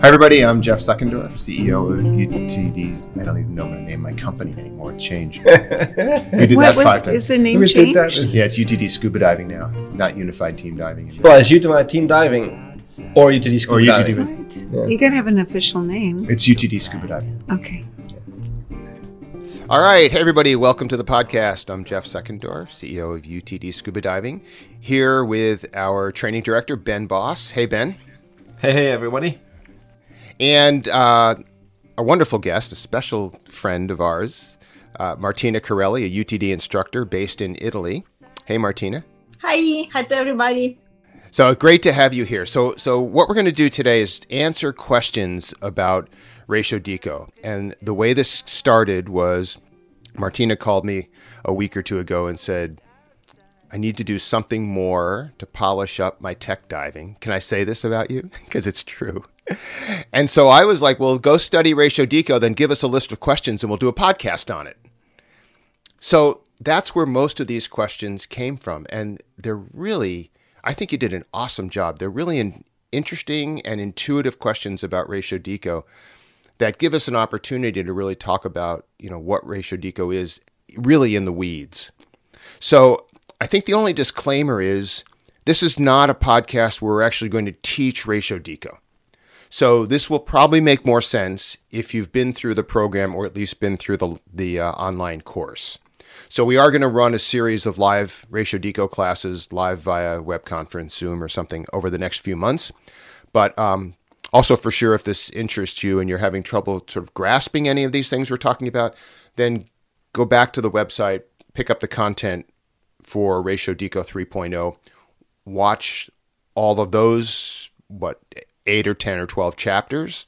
Hi, everybody. I'm Jeff Seckendorf, CEO of UTD's. I don't even know the name of my company anymore. It's changed. we did What that five times. is the name We that. changed? Yeah, it's UTD Scuba Diving now, not Unified Team Diving anymore. Well, it's UTD Team Diving or UTD Scuba Or UTD. Diving. with- Right. You gotta have an official name. It's UTD Scuba Diving. Okay. All right, hey everybody, welcome to the podcast. I'm Jeff Seckendorf, CEO of UTD Scuba Diving, here with our training director, Ben Boss. Hey, Ben. Hey, hey, everybody. And uh, a wonderful guest, a special friend of ours, uh, Martina Corelli, a UTD instructor based in Italy. Hey, Martina. Hi, hi to everybody. So great to have you here. So, so what we're going to do today is answer questions about Ratio Deco. And the way this started was Martina called me a week or two ago and said, I need to do something more to polish up my tech diving. Can I say this about you? Because it's true. And so I was like, well, go study Ratio Deco, then give us a list of questions and we'll do a podcast on it. So that's where most of these questions came from. And they're really, I think you did an awesome job. They're really in, interesting and intuitive questions about Ratio Deco that give us an opportunity to really talk about, you know, what Ratio Deco is really in the weeds. So I think the only disclaimer is this is not a podcast where we're actually going to teach Ratio Deco. So this will probably make more sense if you've been through the program or at least been through the, the uh, online course. So we are going to run a series of live Ratio Deco classes live via web conference, Zoom, or something over the next few months. But um, also, for sure, if this interests you and you're having trouble sort of grasping any of these things we're talking about, then go back to the website, pick up the content for Ratio Deco 3.0, watch all of those, what, eight or 10 or 12 chapters,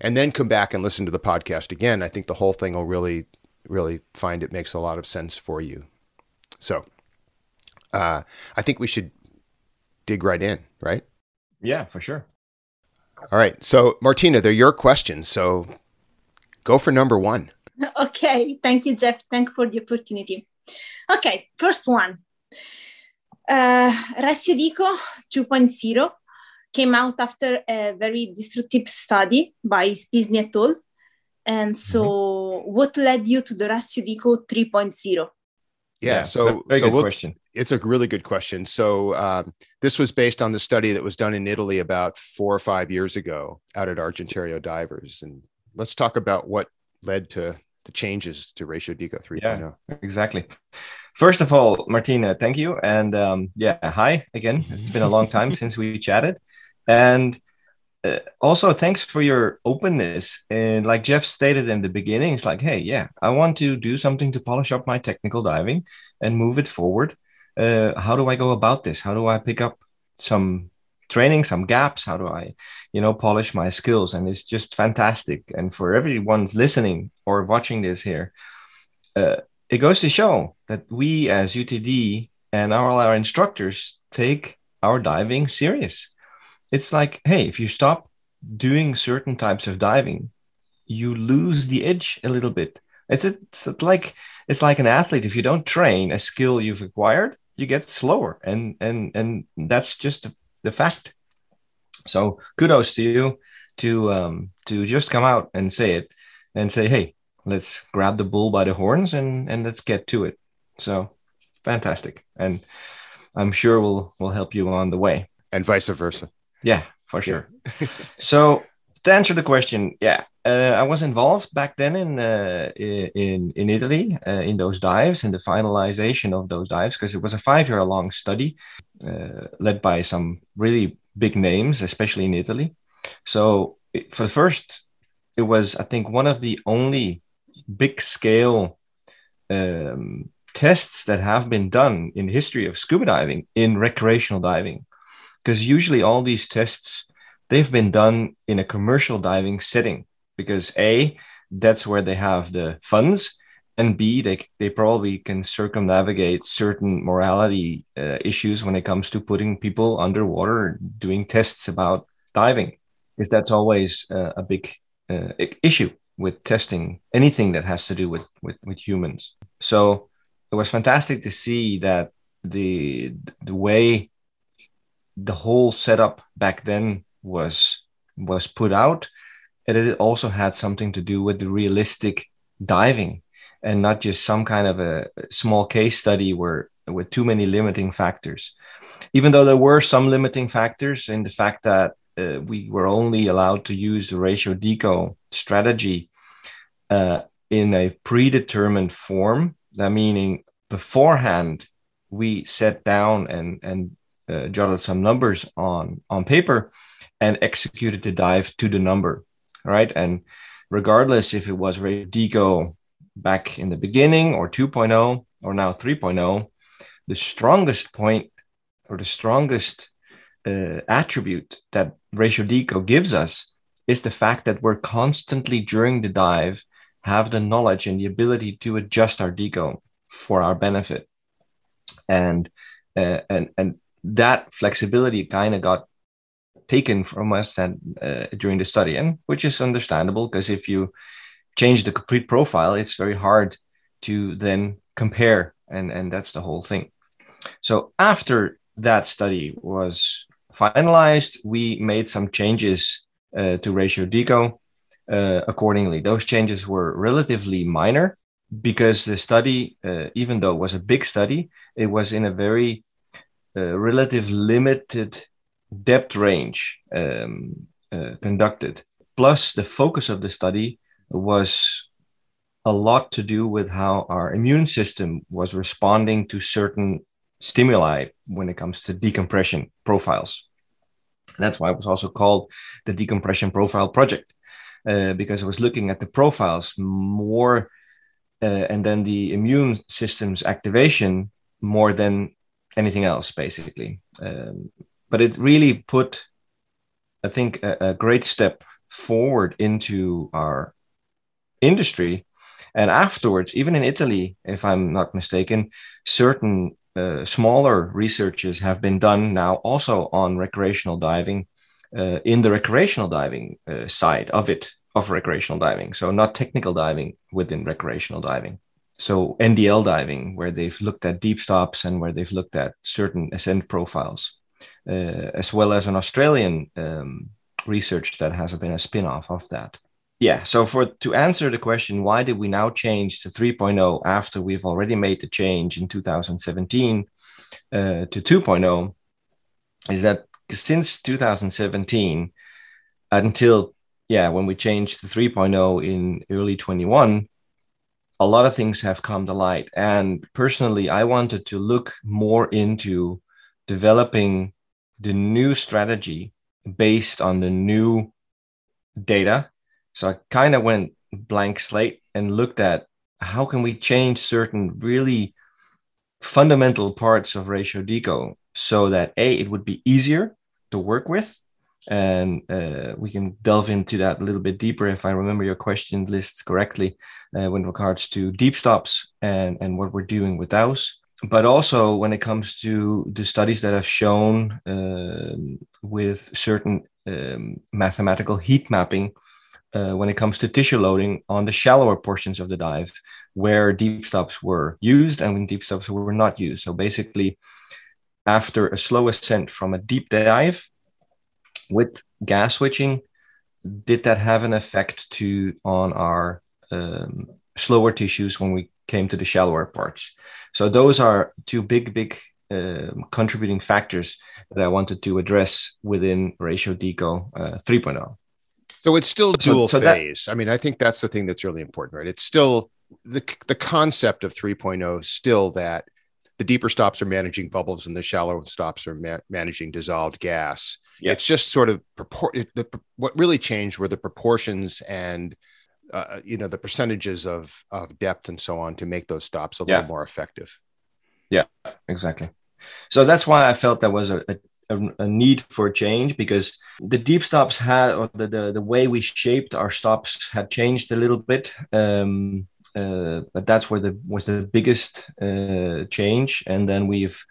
and then come back and listen to the podcast again. I think the whole thing will really, really find it makes a lot of sense for you. So uh, I think we should dig right in, right? Yeah, for sure. All right. So, Martina, they're your questions. So go for number one. Okay, thank you, Jeff. Thank you for the opportunity. Okay, first one. Uh, Ratio Deco 2.0 came out after a very destructive study by Spisni et al. And so, what led you to the Ratio Deco 3.0? Yeah. so, very so good we'll- question. it's a really good question. So, um, this was based on the study that was done in Italy about four or five years ago out at Argentario Divers. And let's talk about what led to the changes to Ratio Deco oh. 3.0. Yeah. Exactly. First of all, Martina, thank you. And um, yeah, hi again. It's been a long time since we chatted. And uh, also, thanks for your openness. And like Jeff stated in the beginning, it's like, hey, yeah, I want to do something to polish up my technical diving and move it forward. Uh, how do I go about this? How do I pick up some training, some gaps? How do I, you know, polish my skills? And it's just fantastic. And for everyone listening or watching this here, uh, it goes to show that we as UTD and all our instructors take our diving serious. It's like, hey, if you stop doing certain types of diving, you lose the edge a little bit. It's, it's like it's like an athlete. If you don't train a skill you've acquired, you get slower, and and and that's just the fact. So kudos to you to um, to just come out and say it and say, hey, let's grab the bull by the horns and and let's get to it. So fantastic, and I'm sure we'll we'll help you on the way. And vice versa. Yeah, for sure. so to answer the question, yeah, uh, I was involved back then in uh, in in Italy uh, in those dives and the finalization of those dives because it was a five year long study uh, led by some really big names, especially in Italy. So it, for the first, it was I think one of the only big scale um, tests that have been done in the history of scuba diving in recreational diving because usually all these tests they've been done in a commercial diving setting because a that's where they have the funds and b they, they probably can circumnavigate certain morality uh, issues when it comes to putting people underwater doing tests about diving because that's always uh, a big uh, issue with testing anything that has to do with, with with humans. So it was fantastic to see that the the way the whole setup back then was was put out, it also had something to do with the realistic diving and not just some kind of a small case study where with too many limiting factors. Even though there were some limiting factors in the fact that uh, we were only allowed to use the ratio deco strategy uh, in a predetermined form, that meaning beforehand we sat down and and uh, jotted some numbers on on paper and executed the dive to the number, right? And regardless if it was deco back in the beginning or 2.0 or now 3.0, the strongest point or the strongest uh, attribute that ratio deco gives us is the fact that we're constantly during the dive have the knowledge and the ability to adjust our deco for our benefit and uh, and and that flexibility kind of got taken from us and uh, during the study and which is understandable because if you change the complete profile it's very hard to then compare and and that's the whole thing. So after that study was finalized we made some changes uh, to ratio deco. Uh, accordingly those changes were relatively minor because the study uh, even though it was a big study it was in a very uh, relative limited depth range um, uh, conducted plus the focus of the study was a lot to do with how our immune system was responding to certain stimuli when it comes to decompression profiles. that's why it was also called the Decompression Profile Project, uh, because I was looking at the profiles more uh, and then the immune system's activation more than anything else, basically. Um, but it really put, I think, a, a great step forward into our industry. And afterwards, even in Italy, if I'm not mistaken, certain uh, smaller researches have been done now also on recreational diving uh, in the recreational diving uh, side of it, of recreational diving. So, not technical diving within recreational diving. So, NDL diving, where they've looked at deep stops and where they've looked at certain ascent profiles, uh, as well as an Australian um, research that has been a spin off of that. Yeah so for to answer the question why did we now change to 3.0 after we've already made the change in 2017 uh, to 2.0 is that since 2017 until yeah when we changed to 3.0 in early 21 a lot of things have come to light. And personally i wanted to look more into developing the new strategy based on the new data. So I kind of went blank slate and looked at how can we change certain really fundamental parts of ratio deco so that a it would be easier to work with and uh, we can delve into that a little bit deeper if i remember your question lists correctly uh, with regards to deep stops and and what we're doing with those but also when it comes to the studies that have shown uh, with certain um, mathematical heat mapping uh, when it comes to tissue loading on the shallower portions of the dive where deep stops were used and when deep stops were not used. So basically, after a slow ascent from a deep dive with gas switching, did that have an effect to on our um, slower tissues when we came to the shallower parts? So those are two big, big um, contributing factors that I wanted to address within Ratio Deco uh, 3.0. So it's still dual so, so phase. That, I mean, I think that's the thing that's really important, right? It's still the the concept of 3.0 still that the deeper stops are managing bubbles and the shallow stops are ma- managing dissolved gas. Yeah. It's just sort of purport. The, what really changed were the proportions and uh, you know the percentages of of depth and so on to make those stops a yeah. little more effective. Yeah, exactly. So that's why I felt there was a, a a, a, need for change because the deep stops had or the, the, the way we shaped our stops had changed a little bit um, uh, but that's where the was the biggest uh, change and then we've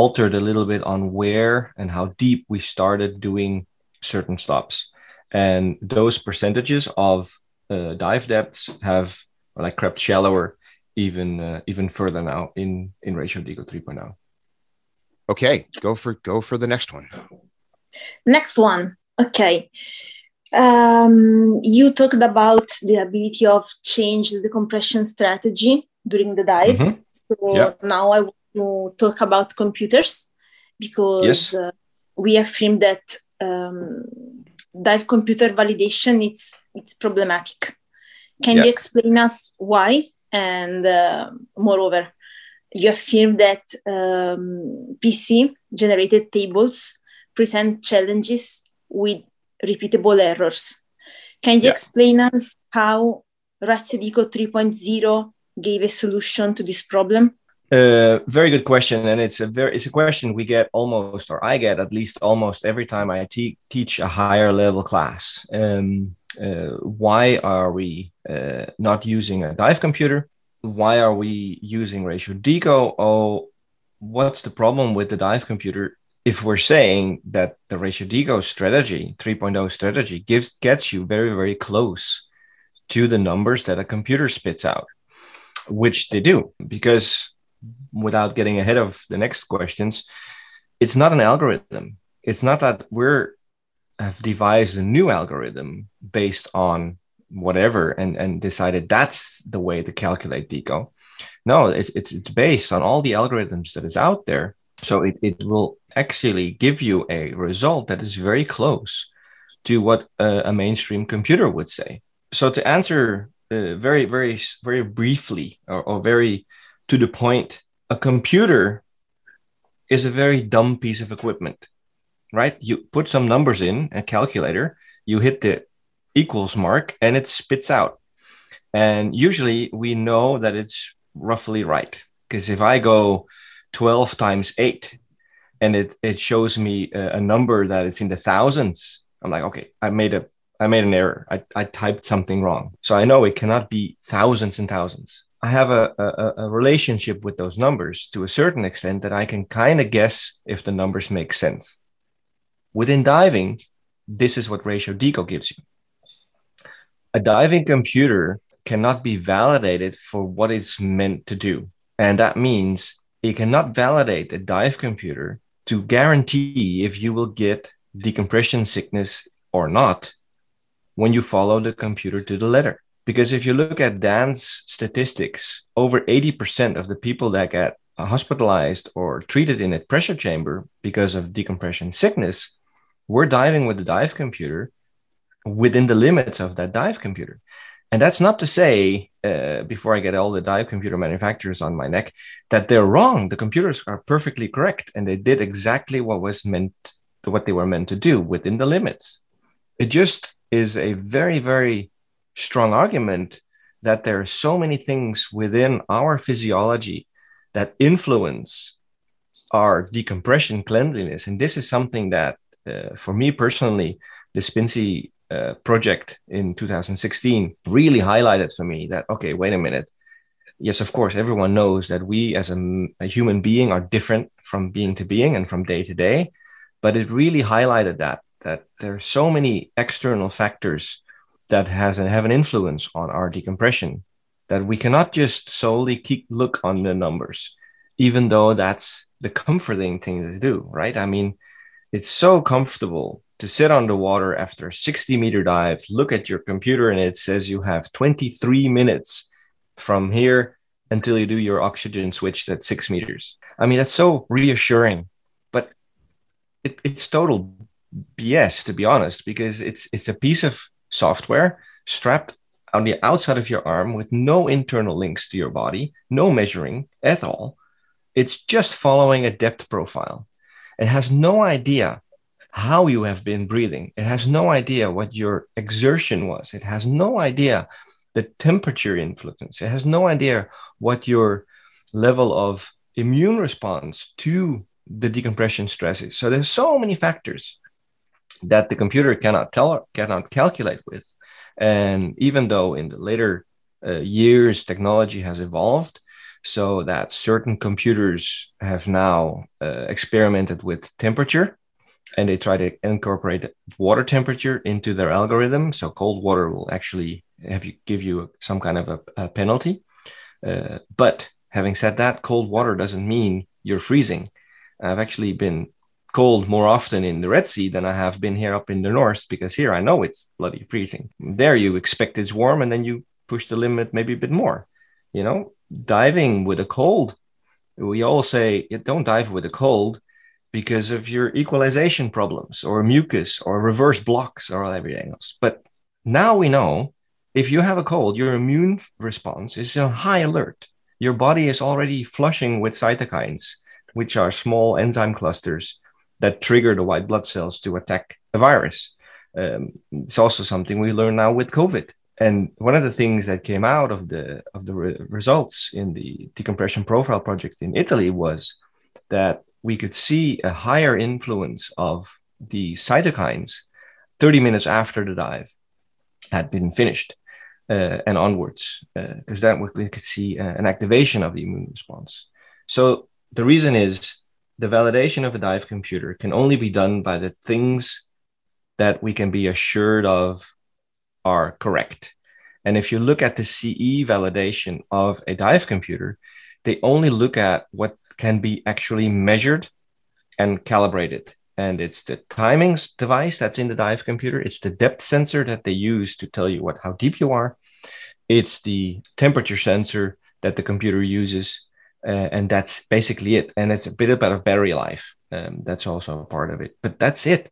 altered a little bit on where and how deep we started doing certain stops and those percentages of uh, dive depths have like crept shallower even uh, even further now in in ratio deco 3.0 Okay, go for go for the next one. Next one. Okay. Um, you talked about the ability of change the compression strategy during the dive. Mhm. So Yeah. now I want to talk about computers because Yes. uh, we affirm that um, dive computer validation it's it's problematic. Can Yeah. you explain us why? And uh, moreover, you affirm that um, PC generated tables present challenges with repeatable errors. Can you Yeah. explain us how Ratio Deco 3.0 gave a solution to this problem? Uh, very good question, and it's a very it's a question we get almost, or I get at least almost every time I te- teach a higher level class. Um, uh, why are we uh, not using a dive computer? Why are we using Ratio Deco? Oh, what's the problem with the dive computer? If we're saying that the Ratio Deco strategy, 3.0 strategy, gives gets you very very close to the numbers that a computer spits out, which they do, because without getting ahead of the next questions, it's not an algorithm. It's not that we're have devised a new algorithm based on whatever and, and decided that's the way to calculate deco. No, it's, it's it's based on all the algorithms that is out there. So it, it will actually give you a result that is very close to what a, a mainstream computer would say. So to answer uh, very, very, very briefly or, or very to the point, a computer is a very dumb piece of equipment, right? You put some numbers in a calculator, you hit the equals mark, and it spits out. And usually we know that it's roughly right. Because if I go 12 times 8 and it, it shows me a, a number that is in the thousands, I'm like, okay, I made a I made an error. I, I typed something wrong. So I know it cannot be thousands and thousands. I have a, a, a relationship with those numbers to a certain extent that I can kind of guess if the numbers make sense. Within diving, this is what ratio deco gives you. A diving computer cannot be validated for what it's meant to do. And that means it cannot validate a dive computer to guarantee if you will get decompression sickness or not when you follow the computer to the letter. Because if you look at DAN's statistics, over 80% of the people that get hospitalized or treated in a pressure chamber because of decompression sickness were diving with the dive computer within the limits of that dive computer. And that's not to say, uh, before I get all the dive computer manufacturers on my neck, that they're wrong. The computers are perfectly correct and they did exactly what was meant to what they were meant to do within the limits. It just is a very, very strong argument that there are so many things within our physiology that influence our decompression cleanliness. And this is something that, uh, for me personally, the Spisni uh, project in 2016 really highlighted for me that, okay, wait a minute. Yes, of course, everyone knows that we as a, a human being are different from being to being and from day to day. But it really highlighted that that there are so many external factors that has and have an influence on our decompression that we cannot just solely keep look on the numbers even though that's the comforting thing to do right? I mean it's so comfortable to sit on the water after a 60 meter dive look at your computer and it says you have 23 minutes from here until you do your oxygen switch at six meters. I mean that's so reassuring but it, it's total BS to be honest, because it's it's a piece of software strapped on the outside of your arm with no internal links to your body, no measuring at all. It's just following a depth profile. It has no idea how you have been breathing. It has no idea what your exertion was. It has no idea the temperature influence. It has no idea what your level of immune response to the decompression stresses. So there's so many factors that the computer cannot tell cannot calculate with. And even though in the later uh, years technology has evolved so that certain computers have now uh, experimented with temperature and they try to incorporate water temperature into their algorithm. So cold water will actually have you give you some kind of a, a penalty. Uh, but having said that cold water doesn't mean you're freezing. I've actually been cold more often in the Red Sea than I have been here up in the north because here I know it's bloody freezing. There you expect it's warm and then you push the limit maybe a bit more. You know, diving with a cold, we all say don't dive with a cold because of your equalization problems or mucus or reverse blocks or everything else. But now we know if you have a cold, your immune response is on high alert. Your body is already flushing with cytokines, which are small enzyme clusters that trigger the white blood cells to attack a virus. Um, it's also something we learn now with COVID. And one of the things that came out of the of the re- results in the decompression profile project in Italy was that we could see a higher influence of the cytokines 30 minutes after the dive had been finished uh, and onwards, because uh, then we could see uh, an activation of the immune response. So the reason is the validation of a dive computer can only be done by the things that we can be assured of are correct. And if you look at the CE validation of a dive computer, they only look at what can be actually measured and calibrated. And it's the timings device that's in the dive computer. It's the depth sensor that they use to tell you what how deep you are. It's the temperature sensor that the computer uses uh, and that's basically it. And it's a bit about a very life. Um, that's also a part of it, but that's it.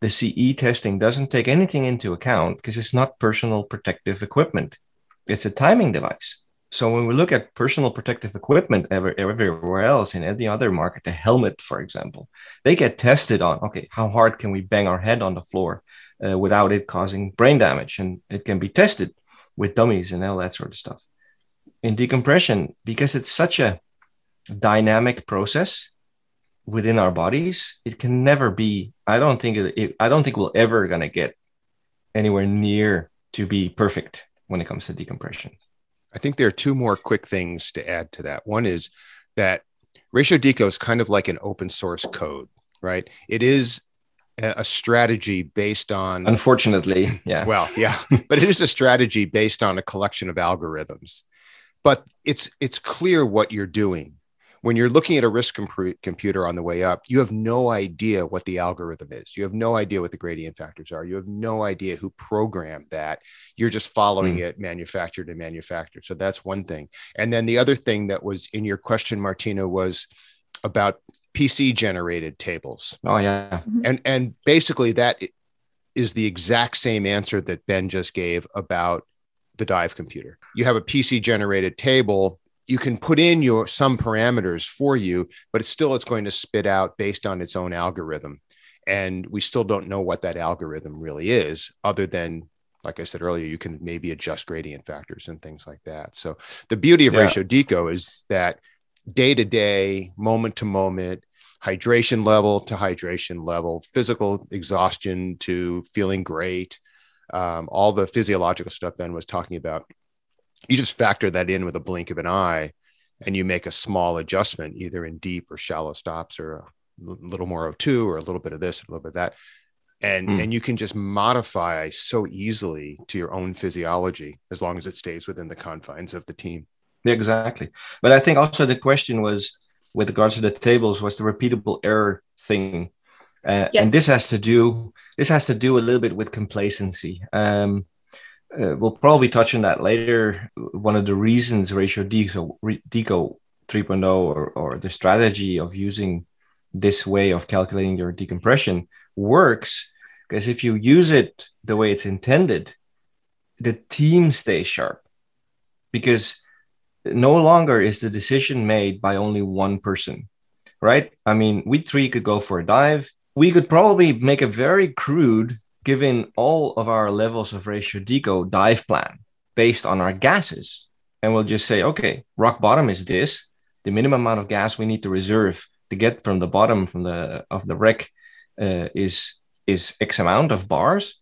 The CE testing doesn't take anything into account because it's not personal protective equipment. It's a timing device. So when we look at personal protective equipment ever, everywhere else in any other market, the helmet, for example, they get tested on okay, how hard can we bang our head on the floor uh, without it causing brain damage, and it can be tested with dummies and all that sort of stuff. In decompression, because it's such a dynamic process within our bodies it can never be i don't think it, it i don't think we're ever going to get anywhere near to be perfect when it comes to decompression. I think there are two more quick things to add to that. One is that ratio deco is kind of like an open source code right? It is a strategy based on unfortunately yeah. Well yeah but it is a strategy based on a collection of algorithms. But it's it's clear what you're doing when you're looking at a risk comp- computer on the way up, you have no idea what the algorithm is. You have no idea what the gradient factors are. You have no idea who programmed that. You're just following mm. it manufacturer to manufacturer. So that's one thing. And then the other thing that was in your question, Martina, was about PC generated tables. Oh yeah. Mm-hmm. And and basically that is the exact same answer that Ben just gave about the dive computer. You have a PC generated table you can put in your some parameters for you, but it's still it's going to spit out based on its own algorithm. And we still don't know what that algorithm really is, other than like I said earlier, you can maybe adjust gradient factors and things like that. So the beauty of yeah. ratio deco is that day to day, moment to moment, hydration level to hydration level, physical exhaustion to feeling great, um, all the physiological stuff Ben was talking about you just factor that in with a blink of an eye and you make a small adjustment either in deep or shallow stops or a little more O2 or a little bit of this, a little bit of that. And, mm. and you can just modify so easily to your own physiology as long as it stays within the confines of the team. Exactly. But I think also the question was with regards to the tables was the repeatable error thing. Uh, yes. And this has to do this has to do a little bit with complacency. Um, uh, we'll probably touch on that later. One of the reasons ratio deco, deco 3.0 or, or the strategy of using this way of calculating your decompression works because if you use it the way it's intended, the team stays sharp because no longer is the decision made by only one person, right? I mean, we three could go for a dive. We could probably make a very crude given all of our levels of ratio deco dive plan based on our gases. And we'll just say, okay, rock bottom is this, the minimum amount of gas we need to reserve to get from the bottom from the of the wreck uh, is is X amount of bars,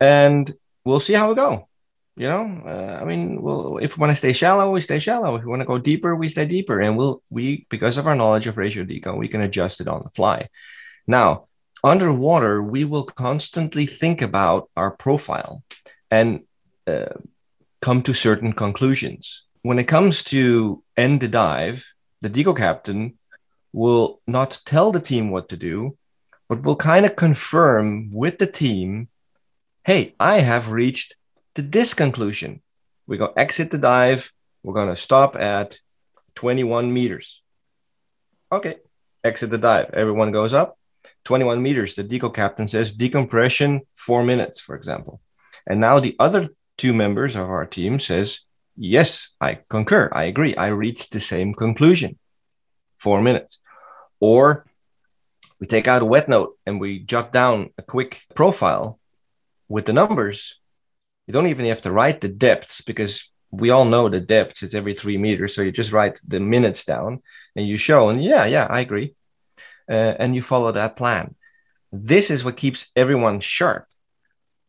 and we'll see how we go. You know, uh, I mean, well, if we want to stay shallow, we stay shallow. If we want to go deeper, we stay deeper, and we'll we because of our knowledge of ratio deco, we can adjust it on the fly. Now, underwater, we will constantly think about our profile and uh, come to certain conclusions. When it comes to end the dive, the deco captain will not tell the team what to do, but will kind of confirm with the team, hey, I have reached to this conclusion. We're going to exit the dive. We're going to stop at 21 meters. Okay, exit the dive. Everyone goes up. 21 meters. The deco captain says decompression four minutes, for example. And now the other two members of our team says, yes, I concur. I agree. I reached the same conclusion. Four minutes. Or we take out a wet note and we jot down a quick profile with the numbers. You don't even have to write the depths because we all know the depths. It's every three meters. So you just write the minutes down and you show, and yeah, yeah, I agree. Uh, and you follow that plan. This is what keeps everyone sharp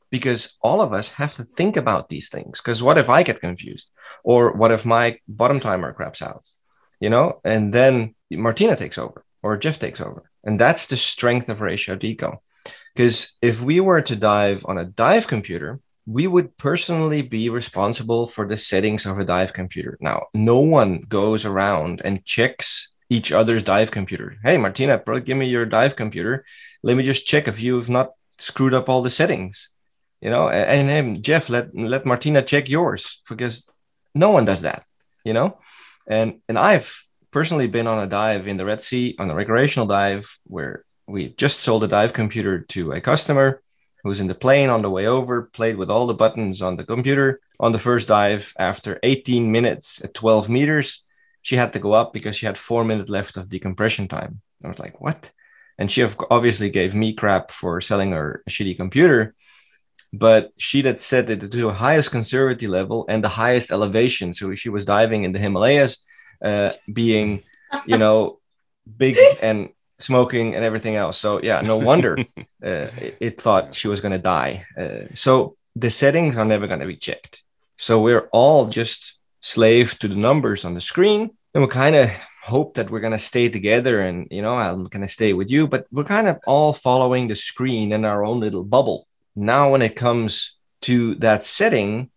because all of us have to think about these things. Because what if I get confused? Or what if my bottom timer craps out? You know, and then Martina takes over or Jeff takes over. And that's the strength of Ratio Deco. Because if we were to dive on a dive computer, we would personally be responsible for the settings of a dive computer. Now, no one goes around and checks each other's dive computer. Hey, Martina, bro, give me your dive computer. Let me just check if you've not screwed up all the settings. You know, and, and Jeff, let let Martina check yours because no one does that. You know, and and I've personally been on a dive in the Red Sea on a recreational dive where we just sold a dive computer to a customer who was in the plane on the way over, played with all the buttons on the computer. On the first dive, after 18 minutes at 12 meters, she had to go up because she had four minutes left of decompression time. I was like, what? And she obviously gave me crap for selling her a shitty computer. But she had set it to the highest conservative level and the highest elevation. So she was diving in the Himalayas uh, being, you know, big and smoking and everything else. So yeah, no wonder uh, it, it, thought she was going to die. Uh, so the settings are never going to be checked. So we're all just slave to the numbers on the screen, and we kind of hope that we're going to stay together. And you know, I'm going to stay with you, but we're kind of all following the screen in our own little bubble. Now, when it comes to that setting,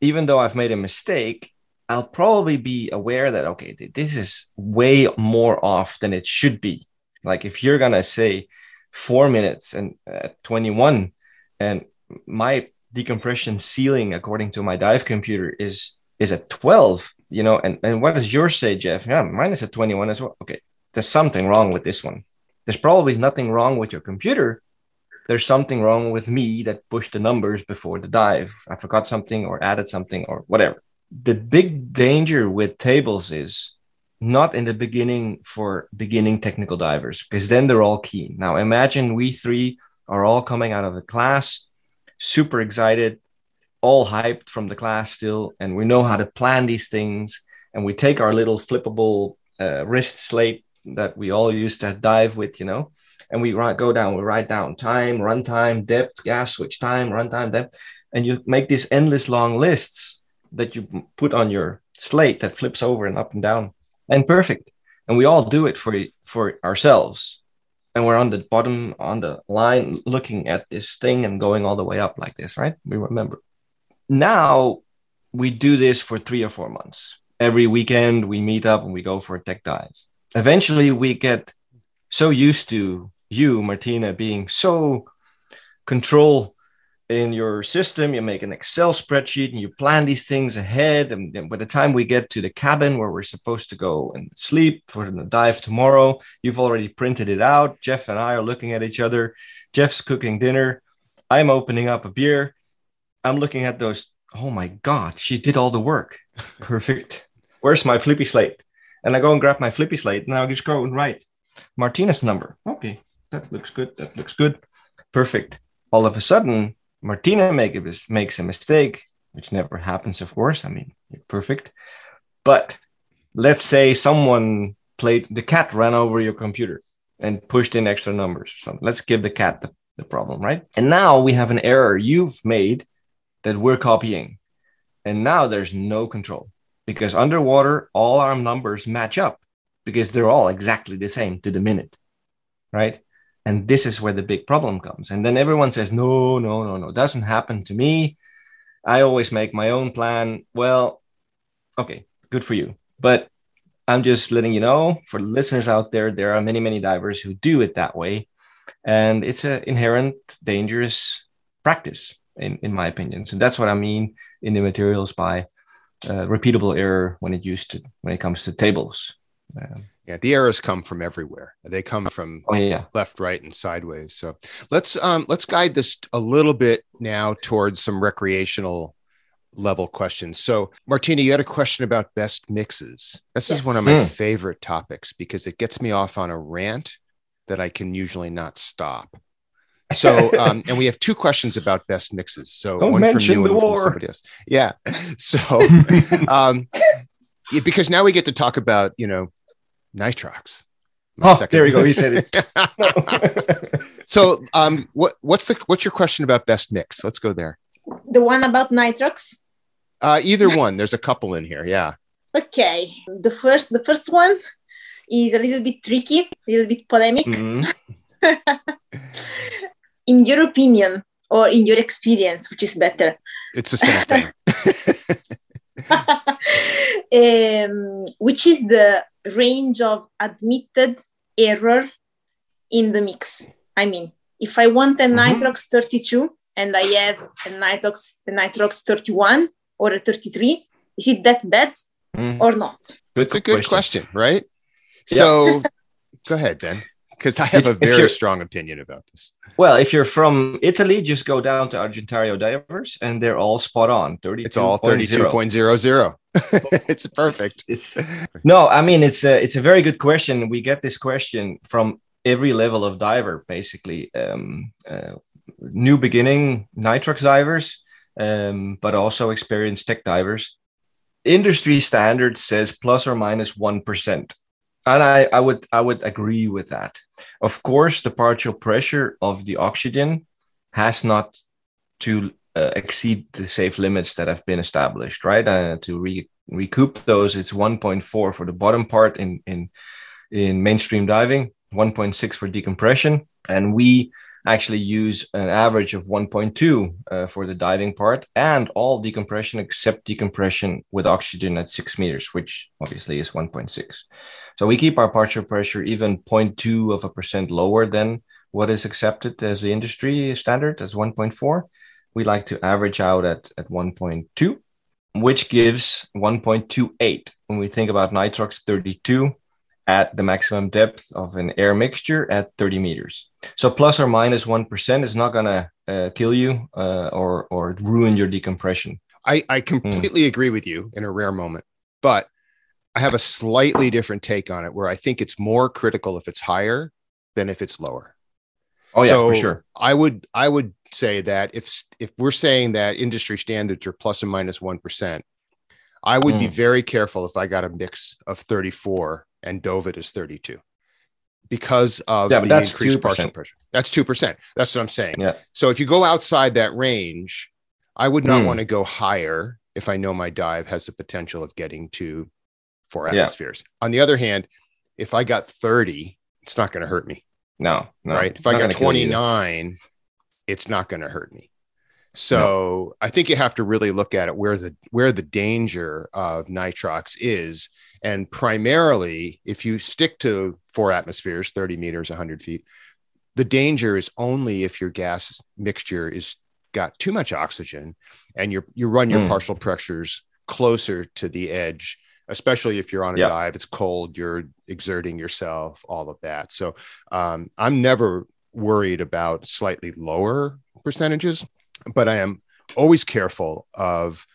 even though I've made a mistake, I'll probably be aware that okay, this is way more off than it should be. Like if you're gonna say four minutes and uh, 21, and my decompression ceiling according to my dive computer is is at 12, you know, and and what does yours say, Jeff? Yeah, mine is at 21 as well. Okay, there's something wrong with this one. There's probably nothing wrong with your computer. There's something wrong with me that pushed the numbers before the dive. I forgot something or added something or whatever the big danger with tables is not in the beginning for beginning technical divers because then they're all keen. Now imagine we three are all coming out of the class, super excited, all hyped from the class still, and we know how to plan these things. And we take our little flippable uh, wrist slate that we all used to dive with, you know, and we write, go down, we write down time, run time, depth, gas switch time, run time, depth, and you make these endless long lists that you put on your slate that flips over and up and down and perfect and we all do it for for ourselves and we're on the bottom on the line looking at this thing and going all the way up like this right we remember now we do this for three or four months every weekend we meet up and we go for a tech dive eventually we get so used to you martina being so control in your system, you make an Excel spreadsheet and you plan these things ahead. And by the time we get to the cabin where we're supposed to go and sleep for the dive tomorrow, you've already printed it out. Jeff and I are looking at each other. Jeff's cooking dinner. I'm opening up a beer. I'm looking at those. Oh my God, she did all the work. Perfect. Where's my flippy slate? And I go and grab my flippy slate and I just go and write Martina's number. Okay, that looks good. That looks good. Perfect. All of a sudden, Martina make makes a mistake, which never happens, of course. I mean, perfect. But let's say someone played the cat ran over your computer and pushed in extra numbers or something. Let's give the cat the, the problem, right? And now we have an error you've made that we're copying. And now there's no control because underwater, all our numbers match up because they're all exactly the same to the minute, right? And this is where the big problem comes. And then everyone says, no, no, no, no, doesn't happen to me. I always make my own plan. Well, okay, good for you. But I'm just letting you know for listeners out there, there are many, many divers who do it that way. And it's an inherent dangerous practice, in, in my opinion. So that's what I mean in the materials by uh, repeatable error when it used to when it comes to tables. Um, yeah, the errors come from everywhere. They come from oh, yeah. left, right, and sideways. So let's um, let's guide this a little bit now towards some recreational level questions. So, Martina, you had a question about best mixes. This yes. is one of my mm. favorite topics because it gets me off on a rant that I can usually not stop. So, um, and we have two questions about best mixes. So, Don't one mention from you the and war. from somebody else. Yeah. So, um, yeah, because now we get to talk about you know nitrox. Oh, there you go. He said it. so, um, what what's the what's your question about best mix? Let's go there. The one about nitrox. Uh, either one. There's a couple in here. Yeah. Okay. The first the first one is a little bit tricky, a little bit polemic. Mm-hmm. In your opinion or in your experience, which is better? It's the same thing. um, which is the range of admitted error in the mix? I mean, if I want a mm-hmm. nitrox 32 and I have a nitrox, a nitrox 31 or a 33, is it that bad mm. or not? It's a good question, question right? Yeah. So go ahead, Ben because I have a very strong opinion about this. Well, if you're from Italy, just go down to Argentario Divers, and they're all spot on. Thirty. It's all thirty-two point zero zero. it's perfect. It's, it's, no, I mean it's a it's a very good question. We get this question from every level of diver, basically. Um, uh, new beginning nitrox divers, um, but also experienced tech divers. Industry standard says plus or minus one percent and I, I would I would agree with that. Of course, the partial pressure of the oxygen has not to uh, exceed the safe limits that have been established, right? Uh, to re- recoup those, it's 1.4 for the bottom part in in in mainstream diving, 1.6 for decompression, and we actually use an average of 1.2 uh, for the diving part and all decompression except decompression with oxygen at six meters, which obviously is 1.6. So we keep our partial pressure even 0.2 of a percent lower than what is accepted as the industry standard as 1.4. We like to average out at, at 1.2, which gives 1.28. When we think about nitrox 32, at the maximum depth of an air mixture at 30 meters. So plus or minus 1 is not going to uh, kill you uh, or, or ruin your decompression. I, I completely mm. agree with you in a rare moment, but I have a slightly different take on it where I think it's more critical if it's higher than if it's lower. Oh yeah, so for sure. I would I would say that if if we're saying that industry standards are plus or minus one percent, I would mm. be very careful if I got a mix of 34 and dove is 32 because of yeah, the that's increased 2%. partial pressure. That's 2%. That's what I'm saying. Yeah. So if you go outside that range, I would not Hmm. want to go higher if I know my dive has the potential of getting to four Yeah. atmospheres. On the other hand, if I got 30, it's not going to hurt me, No, no. right? If I got gonna kill you. 29, it's not going to hurt me. So I think you have to really look at it where the where the danger of nitrox is, and primarily if you stick to four atmospheres, 30 meters, 100 feet, the danger is only if your gas mixture is got too much oxygen, and you you run your Hmm. partial pressures closer to the edge, especially if you're on a Yeah. dive, it's cold, you're exerting yourself, all of that. So um, I'm never worried about slightly lower percentages but I am always careful of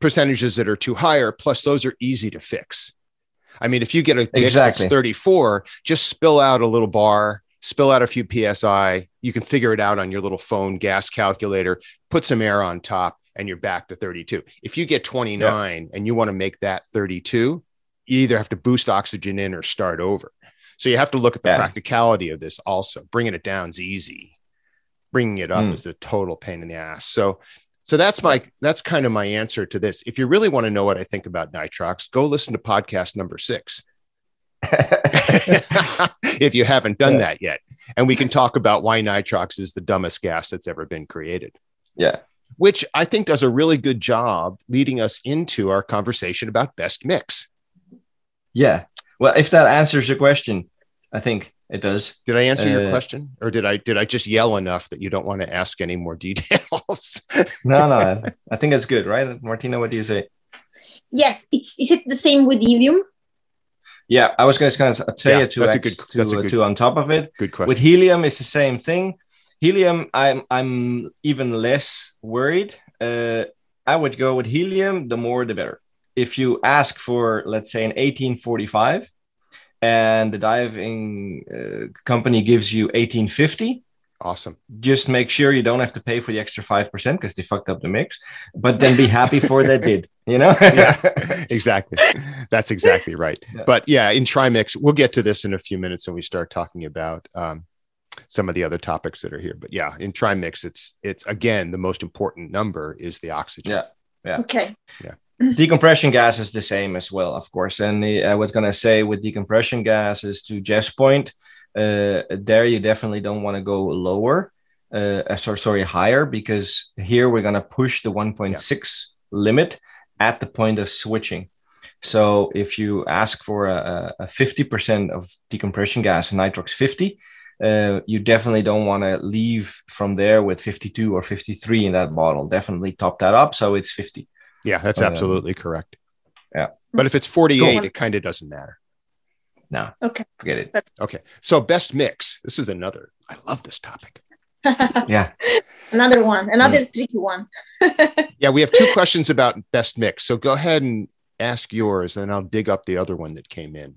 percentages that are too higher. Plus, those are easy to fix. I mean, if you get a Exactly. 34, just spill out a little bar, spill out a few psi. You can figure it out on your little phone gas calculator. Put some air on top, and you're back to 32. If you get 29 and you want to make that 32, you either have to boost oxygen in or start over. So you have to look at the Yeah. practicality of this. Also, bringing it down is easy bringing it up Mm. is a total pain in the ass. So, so that's my that's kind of my answer to this. If you really want to know what I think about nitrox, go listen to podcast number six. if you haven't done Yeah. that yet, and we can talk about why nitrox is the dumbest gas that's ever been created. yeah. Which I think does a really good job leading us into our conversation about best mix. Yeah. Well, if that answers your question, I think it does. Did I answer your Uh, question, or did I did I just yell enough that you don't want to ask any more details? No, no, I- I think that's good, right? Martina, what do you say? Yes, it's is it the same with helium? Yeah, I was going to kind of tell Yeah, you to that's a ex- good- to, that's a uh, good- to on top of it. Good question. With helium, it's the same thing. Helium, I'm I'm even less worried. Uh, I would go with helium. The more, the better. If you ask for, let's say, an 1845, and the diving uh, company gives you 1850, awesome. just make sure you don't have to pay for the extra five percent because they fucked up the mix. But then be happy for that did. You know? Yeah, exactly. That's exactly right. Yeah. But yeah, in trimix, we'll get to this in a few minutes when we start talking about um, some of the other topics that are here. But yeah, in trimix, it's it's again the most important number is the oxygen. Yeah. Yeah. Okay. Decompression gas is the same as well, of course. And I was gonna say with decompression gas is to Jeff's point, uh, there you definitely don't want to go lower, uh, uh, sorry, sorry, higher because here we're gonna push the 1.6 limit at the point of switching. So if you ask for a, a a 50% of decompression gas, nitrox 50, uh, you definitely don't want to leave from there with 52 or 53 in that bottle. Definitely top that up so it's 50. Yeah, that's Um, absolutely correct. yeah. But if it's 48, it kind of doesn't matter. No, Okay. forget it. Okay. So best mix. This is another. I love this topic. Yeah. another one, another Mm. tricky one. Yeah, we have two questions about best mix. So go ahead and ask yours, and I'll dig up the other one that came in.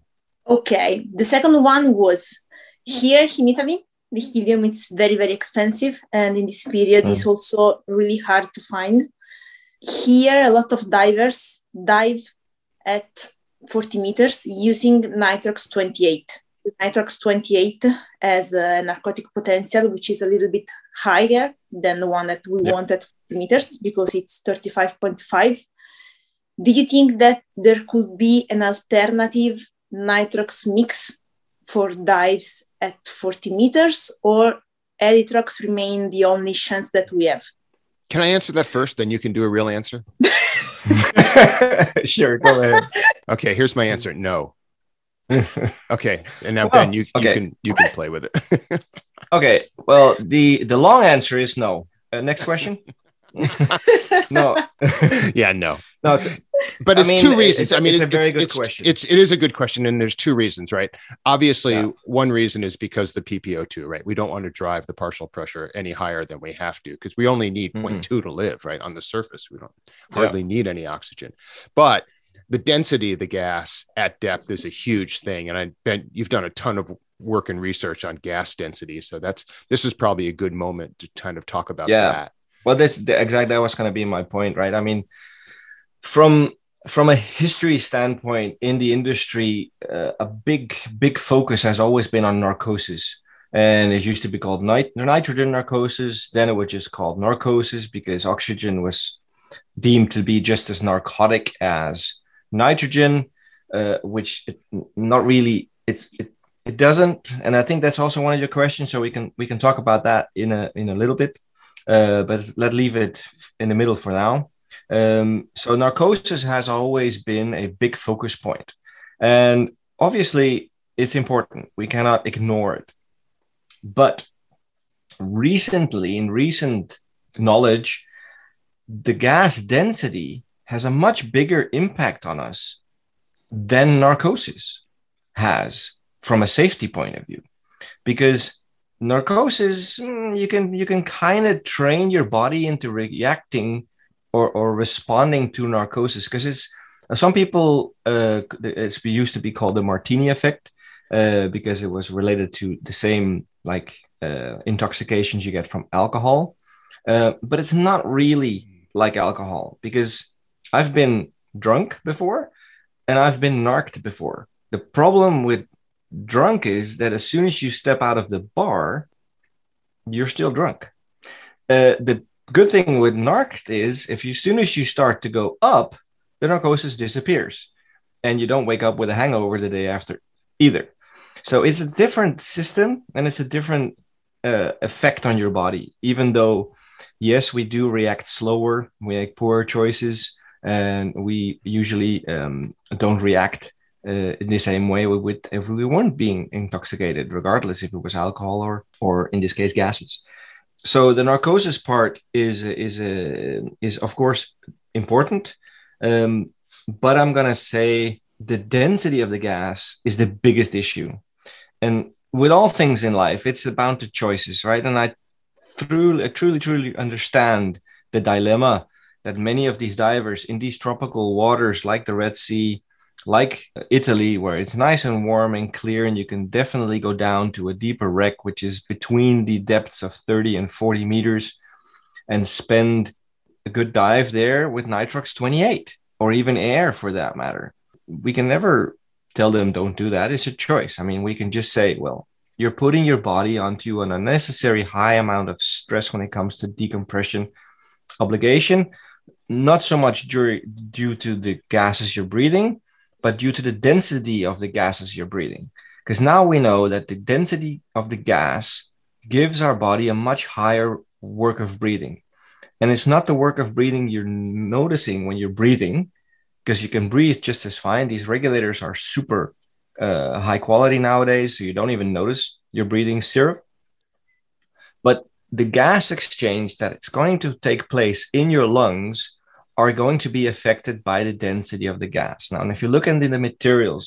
Okay. The second one was here in Italy. The helium is very very expensive, and in this period, it's also really hard to find. Here, a lot of divers dive at 40 meters using nitrox 28. Nitrox 28 has a narcotic potential, which is a little bit higher than the one that we Yeah. want at 40 meters because it's 35.5. Do you think that there could be an alternative nitrox mix for dives at 40 meters, or Eritrox remain the only chance that we have? Can I answer that first? Then you can do a real answer. sure, go ahead. Okay, here's my answer. No. Okay, and now Well, Ben, you, okay. you can you can play with it. okay, well, the the long answer is no. Uh, next question. No, yeah, no. no. It's, But I it's mean, two reasons. it's a- I mean, it's a it- very good it's, question. It's it is a good question, and there's two reasons, right? Obviously, Yeah. one reason is because the PPO2, right? We don't want to drive the partial pressure any higher than we have to because we only need Mhm. 0.2 to live, right? On the surface, we don't Yeah. hardly need any oxygen, but the density of the gas at depth is a huge thing, and I bet you've done a ton of work and research on gas density, so that's this is probably a good moment to kind of talk about Yeah. that. Well, this the, exactly that was going to be my point, right? I mean, from from a history standpoint in the industry, uh, a big big focus has always been on narcosis, and it used to be called nit- nitrogen narcosis. Then it was just called narcosis because oxygen was deemed to be just as narcotic as nitrogen, uh, which it, not really. It's it, it doesn't, and I think that's also one of your questions. So we can we can talk about that in a in a little bit, uh, but let's leave it in the middle for now. Um, so narcosis has always been a big focus point, and obviously it's important. We cannot ignore it, but recently, in recent knowledge, the gas density has a much bigger impact on us than narcosis has from a safety point of view because narcosis mm, you can you can kind of train your body into reacting or, or responding to narcosis because it's some people uh, it's used to be called the martini effect uh, because it was related to the same like uh, intoxications you get from alcohol uh, but it's not really like alcohol because I've been drunk before and I've been narked before. The problem with drunk is that as soon as you step out of the bar, you're still drunk. Uh, the good thing with narked is if you, as soon as you start to go up, the narcosis disappears and you don't wake up with a hangover the day after either. So it's a different system and it's a different uh, effect on your body, even though yes, we do react slower, we make poorer choices, and we usually um, don't react uh, in the same way we would if we weren't being intoxicated, regardless if it was alcohol or, or in this case, gases. So the narcosis part is is a, is of course important, um, but I'm gonna say the density of the gas is the biggest issue, and with all things in life, it's about the choices, right? And I truly, truly, truly understand the dilemma that many of these divers in these tropical waters, like the Red Sea, like Italy, where it's nice and warm and clear, and you can definitely go down to a deeper wreck, which is between the depths of 30 and 40 meters, and spend a good dive there with nitrox 28 or even air for that matter. We can never tell them don't do that. It's a choice. I mean, we can just say, well, you're putting your body onto an unnecessary high amount of stress when it comes to decompression obligation, not so much due, due to the gases you're breathing, but due to the density of the gases you're breathing. Because now we know that the density of the gas gives our body a much higher work of breathing. And it's not the work of breathing you're noticing when you're breathing, because you can breathe just as fine. These regulators are super uh, high quality nowadays, so you don't even notice you're breathing syrup. But the gas exchange that is going to take place in your lungs are going to be affected by the density of the gas. Now, and if you look into the materials,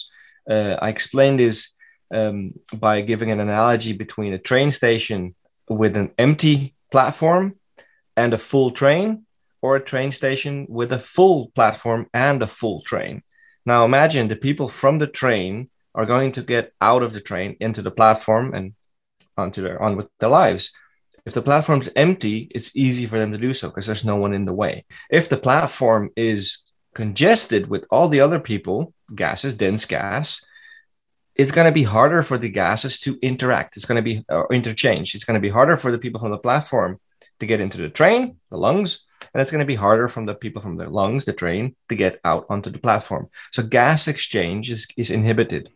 uh, I explained this um, by giving an analogy between a train station with an empty platform and a full train, or a train station with a full platform and a full train. Now, imagine the people from the train are going to get out of the train into the platform and onto their on with their lives. If the platform's empty, it's easy for them to do so because there's no one in the way. If the platform is congested with all the other people, gases, dense gas, it's going to be harder for the gases to interact. It's going to be or interchange. It's going to be harder for the people from the platform to get into the train, the lungs, and it's going to be harder from the people from the lungs, the train, to get out onto the platform. So gas exchange is, is inhibited.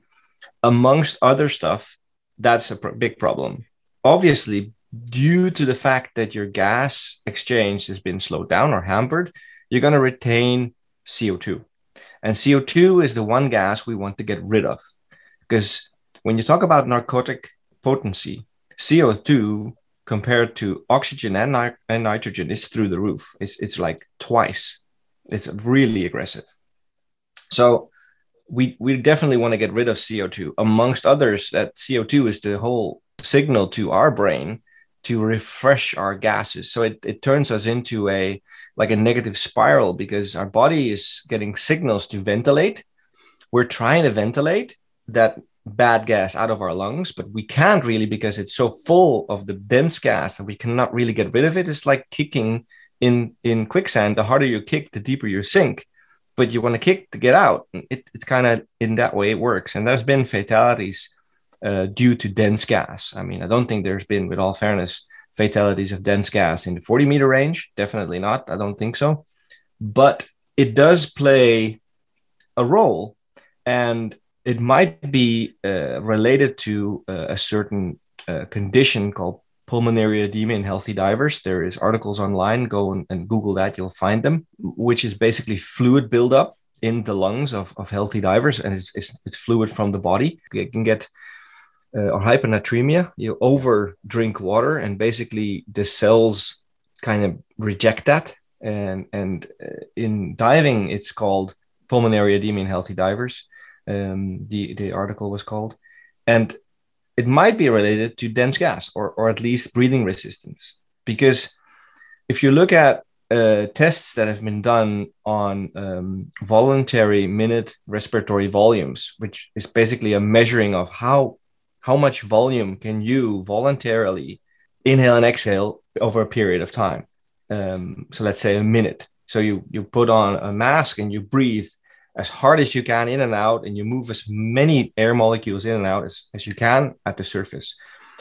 Amongst other stuff, that's a pr- big problem. Obviously, due to the fact that your gas exchange has been slowed down or hampered, you're going to retain CO2. And CO2 is the one gas we want to get rid of. Because when you talk about narcotic potency, CO2 compared to oxygen and, ni- and nitrogen is through the roof. It's, it's like twice. It's really aggressive. So we, we definitely want to get rid of CO2. Amongst others, that CO2 is the whole signal to our brain to refresh our gases. So it, it turns us into a like a negative spiral because our body is getting signals to ventilate. We're trying to ventilate that bad gas out of our lungs, but we can't really because it's so full of the dense gas that we cannot really get rid of it. It's like kicking in in quicksand. The harder you kick, the deeper you sink. But you want to kick to get out. It, it's kind of in that way it works. And there's been fatalities uh, due to dense gas. I mean, I don't think there's been, with all fairness, fatalities of dense gas in the 40 meter range. Definitely not. I don't think so. But it does play a role, and it might be uh, related to uh, a certain uh, condition called pulmonary edema in healthy divers. There is articles online. Go and, and Google that. You'll find them, which is basically fluid buildup in the lungs of, of healthy divers, and it's, it's, it's fluid from the body. You can get uh, or hyponatremia. You over drink water, and basically the cells kind of reject that. And and uh, in diving, it's called pulmonary edema in healthy divers. Um, the the article was called, and it might be related to dense gas or or at least breathing resistance because if you look at uh, tests that have been done on um, voluntary minute respiratory volumes, which is basically a measuring of how how much volume can you voluntarily inhale and exhale over a period of time. Um, so let's say a minute. So you you put on a mask and you breathe as hard as you can in and out, and you move as many air molecules in and out as, as you can at the surface.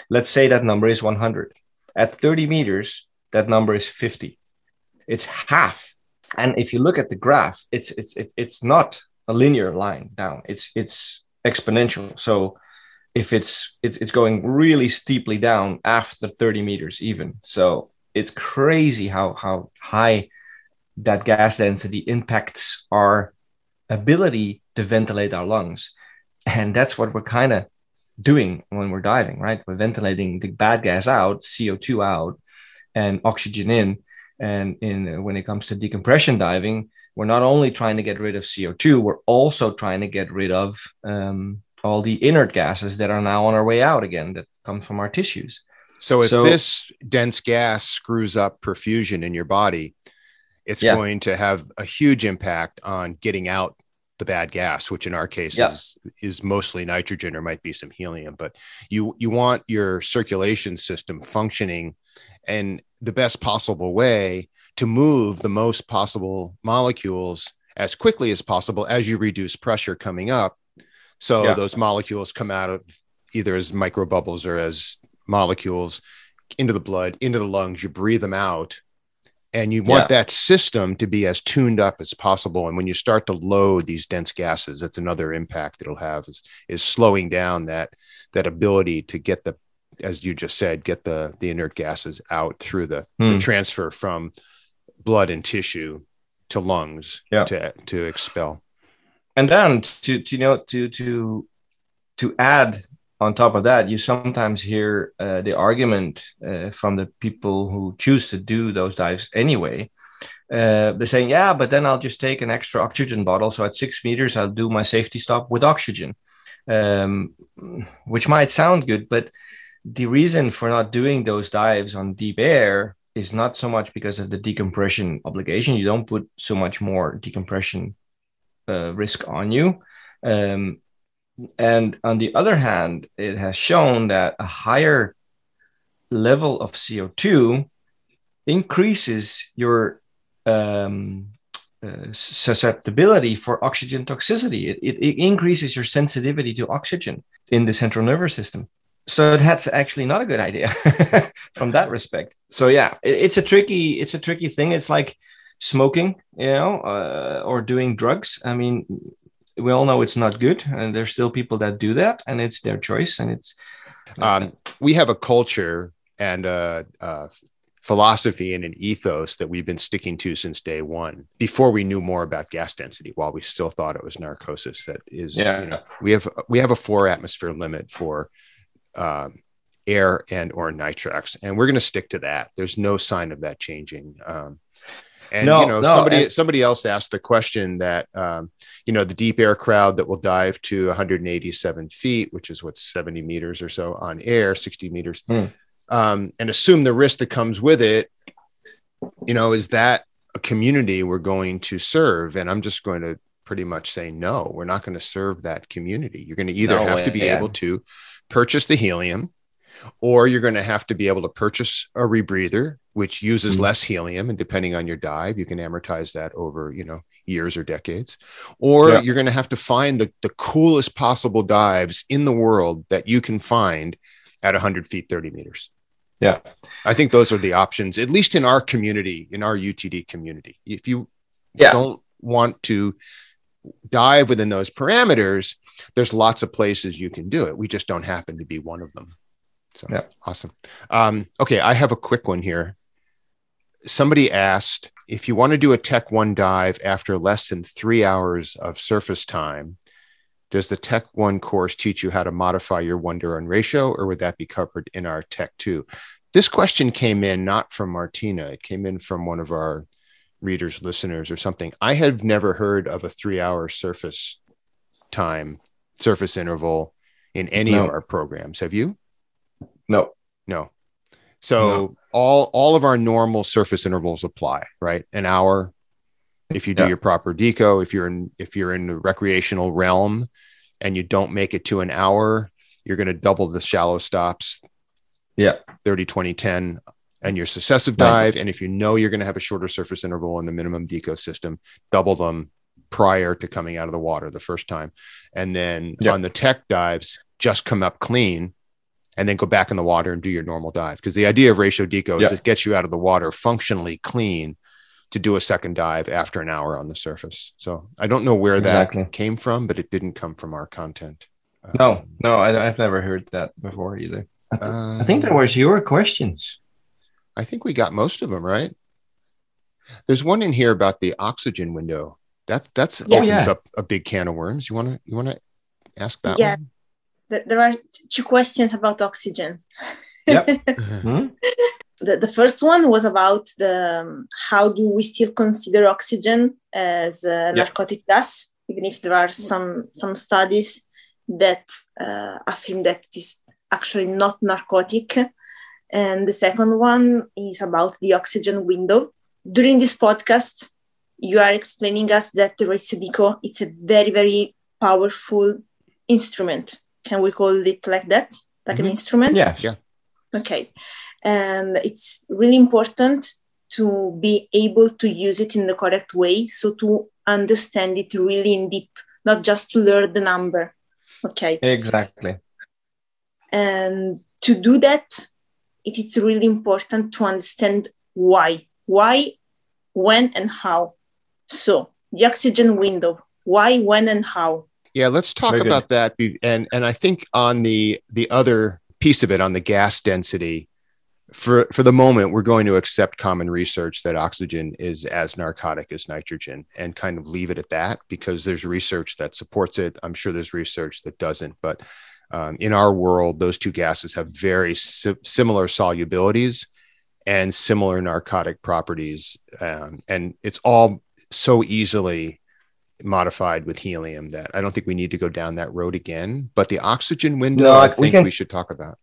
Let's say that number is 100. At 30 meters, that number is 50. It's half. And if you look at the graph, it's it's it's not a linear line down. It's it's exponential. So if it's it's it's going really steeply down after 30 meters even so it's crazy how how high that gas density impacts our ability to ventilate our lungs. And that's what we're kind of doing when we're diving, right? We're ventilating the bad gas out, CO2 out, and oxygen in. And in when it comes to decompression diving, we're not only trying to get rid of CO2, we're also trying to get rid of um, all the inert gases that are now on our way out again that come from our tissues. So if so, this dense gas screws up perfusion in your body, it's yeah. going to have a huge impact on getting out the bad gas, which in our case yeah. is, is mostly nitrogen or might be some helium. But you you want your circulation system functioning in the best possible way to move the most possible molecules as quickly as possible as you reduce pressure coming up. So yeah. those molecules come out of either as microbubbles or as molecules into the blood, into the lungs. You breathe them out and you want yeah. that system to be as tuned up as possible and when you start to load these dense gases that's another impact it'll have is, is slowing down that that ability to get the as you just said get the the inert gases out through the, the hmm. transfer from blood and tissue to lungs yeah. to to expel and then to, to you know to to to add on top of that, you sometimes hear uh, the argument uh, from the people who choose to do those dives anyway. Uh, they're saying, yeah, but then I'll just take an extra oxygen bottle. So at six meters, I'll do my safety stop with oxygen, um, which might sound good. But the reason for not doing those dives on deep air is not so much because of the decompression obligation. You don't put so much more decompression uh, risk on you. Um, and on the other hand, it has shown that a higher level of CO2 increases your um, uh, susceptibility for oxygen toxicity. It, it, it, increases your sensitivity to oxygen in the central nervous system. So that's actually not a good idea from that respect. So yeah, it, it's a tricky it's a tricky thing. It's like smoking, you know, uh, or doing drugs. I mean, we all know it's not good and there's still people that do that and it's their choice and it's um, we have a culture and a, a, philosophy and an ethos that we've been sticking to since day one before we knew more about gas density while we still thought it was narcosis that is yeah. You know, we have we have a four atmosphere limit for um, air and or nitrox and we're going to stick to that there's no sign of that changing um, and no, you know, no, somebody and- somebody else asked the question that um, you know the deep air crowd that will dive to 187 feet, which is what 70 meters or so on air, 60 meters, hmm. um, and assume the risk that comes with it. You know, is that a community we're going to serve? And I'm just going to pretty much say no. We're not going to serve that community. You're going to either no have way, to be yeah. able to purchase the helium or you're going to have to be able to purchase a rebreather which uses mm-hmm. less helium and depending on your dive you can amortize that over you know years or decades or yeah. you're going to have to find the, the coolest possible dives in the world that you can find at 100 feet 30 meters yeah i think those are the options at least in our community in our utd community if you yeah. don't want to dive within those parameters there's lots of places you can do it we just don't happen to be one of them so yeah. awesome. Um, okay, I have a quick one here. Somebody asked if you want to do a Tech One dive after less than three hours of surface time, does the Tech One course teach you how to modify your one to ratio, or would that be covered in our Tech Two? This question came in not from Martina, it came in from one of our readers, listeners, or something. I have never heard of a three hour surface time, surface interval in any no. of our programs. Have you? No. No. So no. all all of our normal surface intervals apply, right? An hour if you do yeah. your proper deco, if you're in if you're in the recreational realm and you don't make it to an hour, you're going to double the shallow stops. Yeah. 30 20 10 and your successive dive right. and if you know you're going to have a shorter surface interval in the minimum deco system, double them prior to coming out of the water the first time. And then on the tech dives, just come up clean and then go back in the water and do your normal dive. Because the idea of ratio deco is it gets you out of the water functionally clean to do a second dive after an hour on the surface. So I don't know where exactly. that came from, but it didn't come from our content. No, um, no, I, have never heard that before either. I, th- uh, I think that was your questions. I think we got most of them right. There's one in here about the oxygen window. That's that's Yeah. opens Yeah. up a big can of worms. You want to you want to ask that Yeah. one? There there are two questions about oxygen. Yep. Uh-huh. Hmm? the, the first one was about the um, how do we still consider oxygen as a narcotic gas, even if there are some some studies that uh, affirm that it is actually not narcotic. And the second one is about the oxygen window. During this podcast, you are explaining us that the Ratio Deco it's a very very powerful instrument. Can we call it like that, like an Mhm. instrument? Yeah. Yeah. Okay. And it's really important to be able to use it in the correct way. So to understand it really in deep, not just to learn the number. Okay. Exactly. And to do that, it is really important to understand why. Why, when, and how. So the oxygen window. Why, when, and how. Yeah, let's talk Very good. about that. And and I think on the the other piece of it, on the gas density, for for the moment, we're going to accept common research that oxygen is as narcotic as nitrogen, and kind of leave it at that because there's research that supports it. I'm sure there's research that doesn't, but um, in our world, those two gases have very si- similar solubilities and similar narcotic properties, um, and it's all so easily modified with helium that I don't think we need to go down that road again. But the oxygen window, No, I think we, can- should talk about.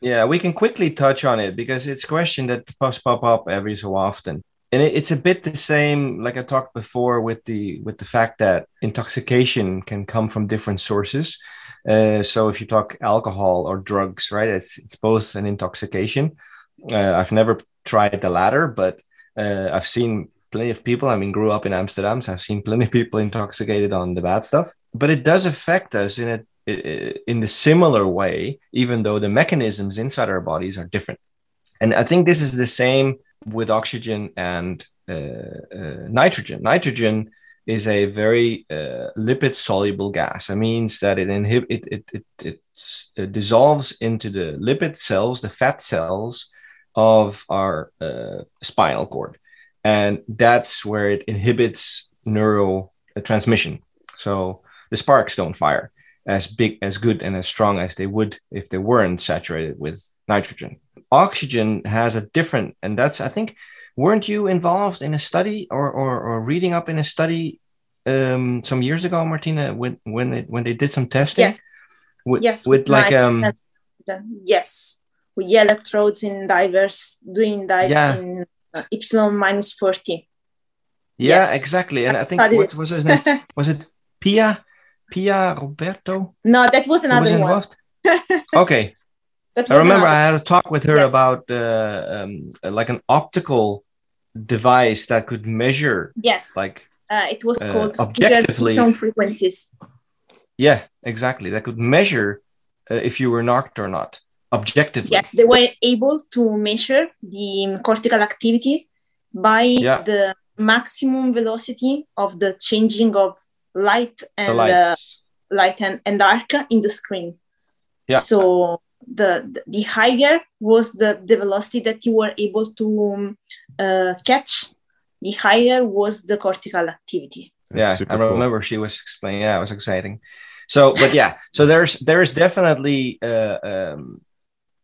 Yeah, we can quickly touch on it because it's a question that pops pop up every so often. And it, it's a bit the same, like I talked before, with the with the fact that intoxication can come from different sources. Uh, so if you talk alcohol or drugs, right, it's it's both an intoxication. Uh, I've never tried the latter, but uh, I've seen plenty of people. I mean, grew up in Amsterdam, so I've seen plenty of people intoxicated on the bad stuff. But it does affect us in a in the similar way, even though the mechanisms inside our bodies are different. And I think this is the same with oxygen and uh, uh, nitrogen. Nitrogen is a very uh, lipid soluble gas. It means that it inhib- it, it, it, it dissolves into the lipid cells, the fat cells of our uh, spinal cord. And that's where it inhibits neural uh, transmission. So the sparks don't fire as big, as good, and as strong as they would if they weren't saturated with nitrogen. Oxygen has a different, and that's, I think, weren't you involved in a study or, or, or reading up in a study um, some years ago, Martina, when, when, they, when they did some testing? Yes. With, Yes, With like, um, yes. With electrodes in divers, doing dives Yeah. in uh, epsilon minus 40. yeah, Yes. exactly. And I I think, what was his name? Was it Pia? Pia Roberto? no, that was Who was another one. Okay. I remember I had a talk with her Yes. about uh, um, like an optical device that could measure Yes. like uh, it was uh, called objectively- Sound frequencies. yeah exactly that could measure uh, if you were knocked or not objectively Yes, they were able to measure the cortical activity by Yeah. the maximum velocity of the changing of light and uh, light and, and dark in the screen. Yeah. So the the higher was the, the velocity that you were able to um, uh, catch, the higher was the cortical activity. That's yeah super I cool. remember she was explaining yeah it was exciting so but yeah so there's there's definitely uh, um,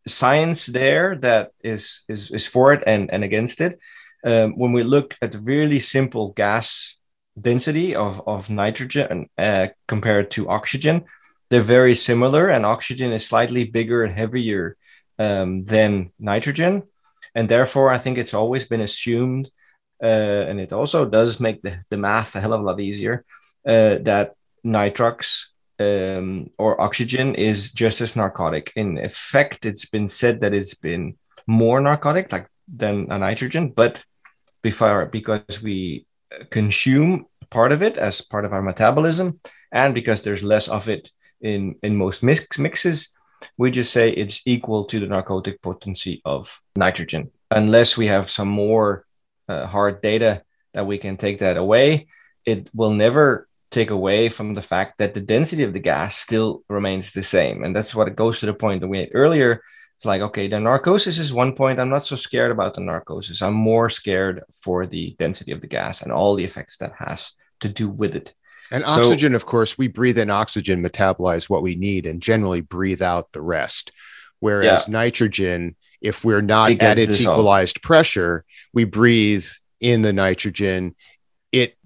science there that is is is for it and and against it. Um, when we look at the really simple gas density of of nitrogen uh, compared to oxygen they're very similar and oxygen is slightly bigger and heavier um, than nitrogen. And therefore i think it's always been assumed uh, and it also does make the, the math a hell of a lot easier uh, that nitrox um, or oxygen is just as narcotic. In effect, it's been said that it's been more narcotic like than a nitrogen, but before because we consume part of it as part of our metabolism, and because there's less of it in in most mix mixes, we just say it's equal to the narcotic potency of nitrogen, unless we have some more uh, hard data that we can take that away. It will never take away from the fact that the density of the gas still remains the same. And that's what it goes to the point that we had earlier. It's like, okay, the narcosis is one point. I'm not so scared about the narcosis. I'm more scared for the density of the gas and all the effects that has to do with it. And So- oxygen, of course, we breathe in oxygen, metabolize what we need, and generally breathe out the rest. Whereas nitrogen, if we're not It at its dissolved. equalized pressure, we breathe in the nitrogen.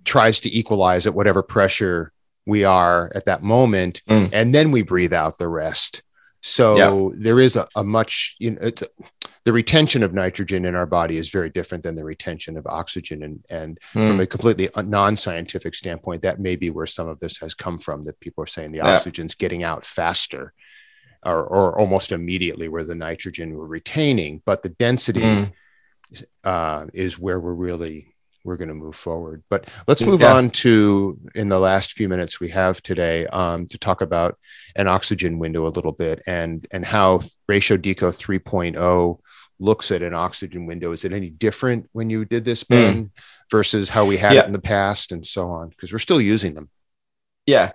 Tries to equalize at whatever pressure we are at that moment, Mm. and then we breathe out the rest. So there is a, a much, you know, it's the retention of nitrogen in our body is very different than the retention of oxygen. And, and from Hmm. a completely non-scientific standpoint, that may be where some of this has come from. That people are saying the Yeah. oxygen's getting out faster, or, or almost immediately, where the nitrogen we're retaining, but the density Mm. uh, is where we're really we're going to move forward. But let's move Yeah. on to in the last few minutes we have today um, to talk about an oxygen window a little bit and and how ratio deco 3.0 looks at an oxygen window. Is it any different when you did this, Ben, versus how we had Yeah. it in the past and so on? Because we're still using them. Yeah.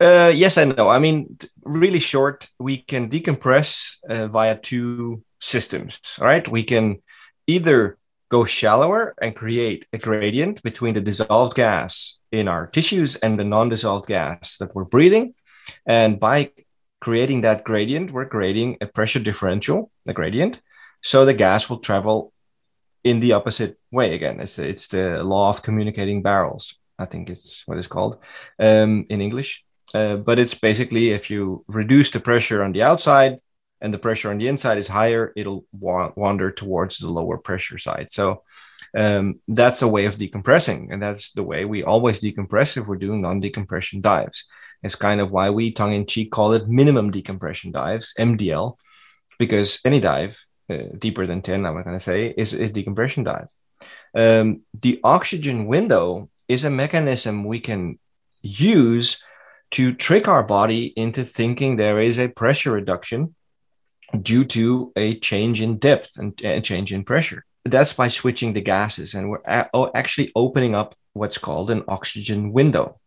Uh, yes and no. I mean, really short, we can decompress uh, via two systems, right? We can either go shallower and create a gradient between the dissolved gas in our tissues and the non dissolved gas that we're breathing. And by creating that gradient, we're creating a pressure differential, a gradient. So the gas will travel in the opposite way again. It's, it's the law of communicating barrels. I think it's what it's called um, in English. Uh, but it's basically if you reduce the pressure on the outside and the pressure on the inside is higher, it'll wa- wander towards the lower pressure side. So um, that's a way of decompressing. And that's the way we always decompress if we're doing non decompression dives. It's kind of why we tongue in cheek call it minimum decompression dives, MDL, because any dive uh, deeper than 10, I'm going to say, is, is decompression dive. Um, the oxygen window is a mechanism we can use to trick our body into thinking there is a pressure reduction due to a change in depth and a change in pressure. That's by switching the gases, and we're oh, actually opening up what's called an oxygen window.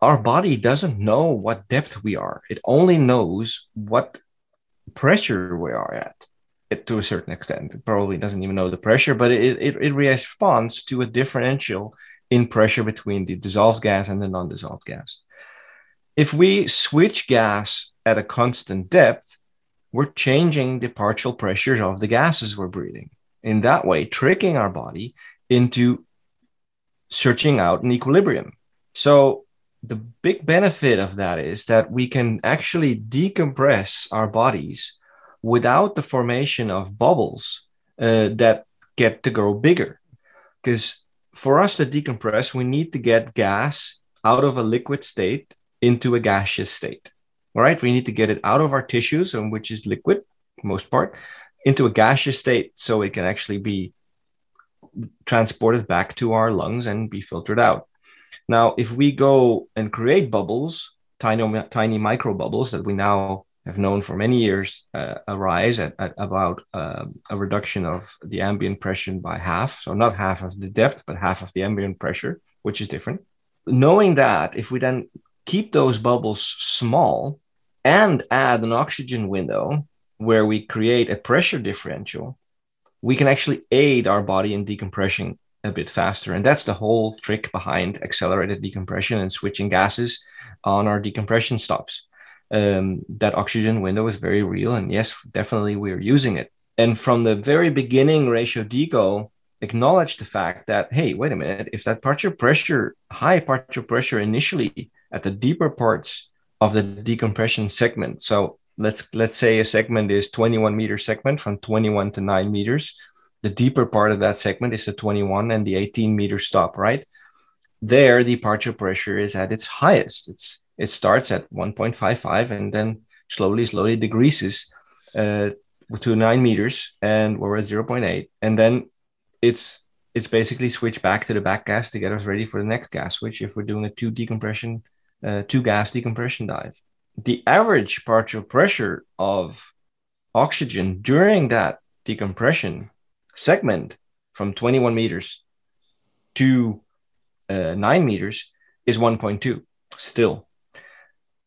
Our body doesn't know what depth we are, it only knows what pressure we are at. It, to a certain extent, it probably doesn't even know the pressure, but it, it, it responds to a differential in pressure between the dissolved gas and the non dissolved gas. If we switch gas at a constant depth, we're changing the partial pressures of the gases we're breathing. In that way, tricking our body into searching out an equilibrium. So, the big benefit of that is that we can actually decompress our bodies without the formation of bubbles uh, that get to grow bigger. Because for us to decompress, we need to get gas out of a liquid state into a gaseous state. All right, we need to get it out of our tissues, and which is liquid, most part, into a gaseous state so it can actually be transported back to our lungs and be filtered out. Now, if we go and create bubbles, tiny, tiny micro bubbles that we now have known for many years uh, arise at, at about uh, a reduction of the ambient pressure by half. So, not half of the depth, but half of the ambient pressure, which is different. Knowing that, if we then keep those bubbles small and add an oxygen window where we create a pressure differential, we can actually aid our body in decompression a bit faster. And that's the whole trick behind accelerated decompression and switching gases on our decompression stops. Um, that oxygen window is very real. And yes, definitely we're using it. And from the very beginning, Ratio Deco acknowledged the fact that, hey, wait a minute, if that partial pressure, high partial pressure initially at the deeper parts of the decompression segment. So let's let's say a segment is 21 meter segment from 21 to 9 meters the deeper part of that segment is the 21 and the 18 meter stop, right? There, the partial pressure is at its highest. It's it starts at 1.55 and then slowly, slowly decreases uh, to nine meters, and we're at 0.8, and then it's it's basically switched back to the back gas to get us ready for the next gas switch if we're doing a two decompression, uh, two gas decompression dive. The average partial pressure of oxygen during that decompression segment from 21 meters to uh, 9 meters is 1.2 still.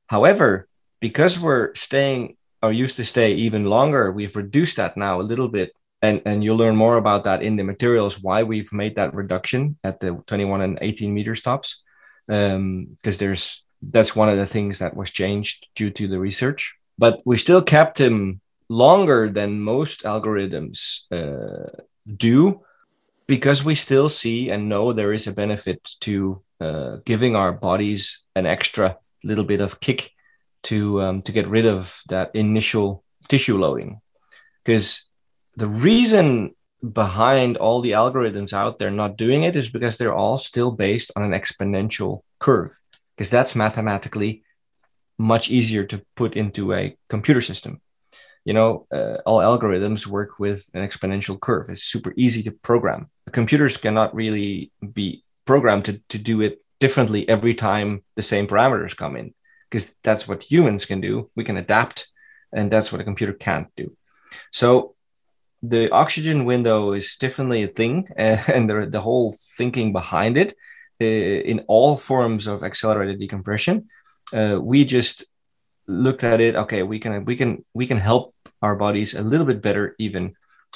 However, because we're staying or used to stay even longer, we've reduced that now a little bit. And, and you'll learn more about that in the materials, why we've made that reduction at the 21 and 18 meter stops. Because um, there's that's one of the things that was changed due to the research. But we still kept him longer than most algorithms uh, do because we still see and know there is a benefit to uh, giving our bodies an extra little bit of kick to um, to get rid of that initial tissue loading because the reason behind all the algorithms out there not doing it is because they're all still based on an exponential curve because that's mathematically much easier to put into a computer system. You know uh, all algorithms work with an exponential curve. It's super easy to program. Computers cannot really be programmed to, to do it differently every time the same parameters come in because that's what humans can do. We can adapt and that's what a computer can't do. So the oxygen window is definitely a thing, and the, the whole thinking behind it uh, in all forms of accelerated decompression. Uh, we just looked at it. Okay, we can we can we can help our bodies a little bit better even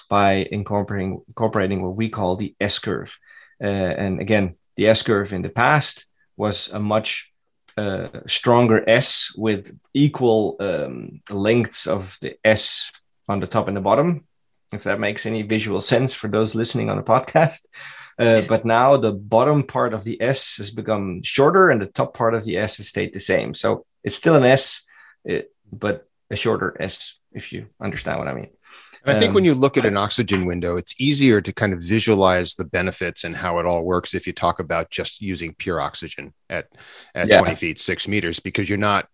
by incorporating incorporating what we call the S curve. Uh, and again, the S curve in the past was a much uh, stronger S with equal um, lengths of the S on the top and the bottom if that makes any visual sense for those listening on a podcast. Uh, but now the bottom part of the S has become shorter and the top part of the S has stayed the same. So it's still an S, it, but a shorter S, if you understand what I mean. I think um, when you look at an oxygen window, it's easier to kind of visualize the benefits and how it all works if you talk about just using pure oxygen at at yeah. 20 feet, six meters, because you're not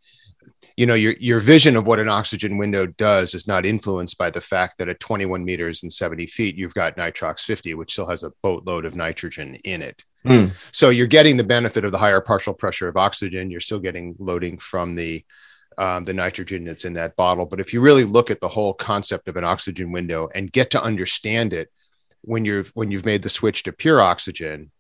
you know your your vision of what an oxygen window does is not influenced by the fact that at 21 meters and 70 feet you've got nitrox 50 which still has a boatload of nitrogen in it. Mm. so you're getting the benefit of the higher partial pressure of oxygen. You're still getting loading from the um, the nitrogen that's in that bottle. But if you really look at the whole concept of an oxygen window and get to understand it when you're when you've made the switch to pure oxygen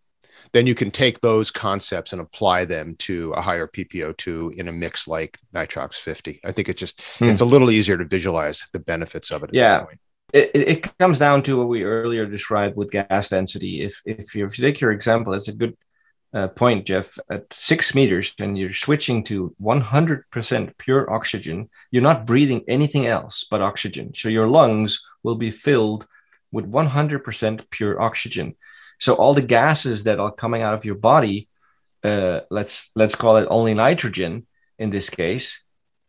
then you can take those concepts and apply them to a higher PPO2 in a mix like nitrox 50. I think it just hmm. it's a little easier to visualize the benefits of it. Yeah. It, it comes down to what we earlier described with gas density. If if you, if you take your example, it's a good uh, point, Jeff. At six meters, and you're switching to 100% pure oxygen, you're not breathing anything else but oxygen. So your lungs will be filled with 100% pure oxygen. So all the gases that are coming out of your body, uh, let's let's call it only nitrogen in this case,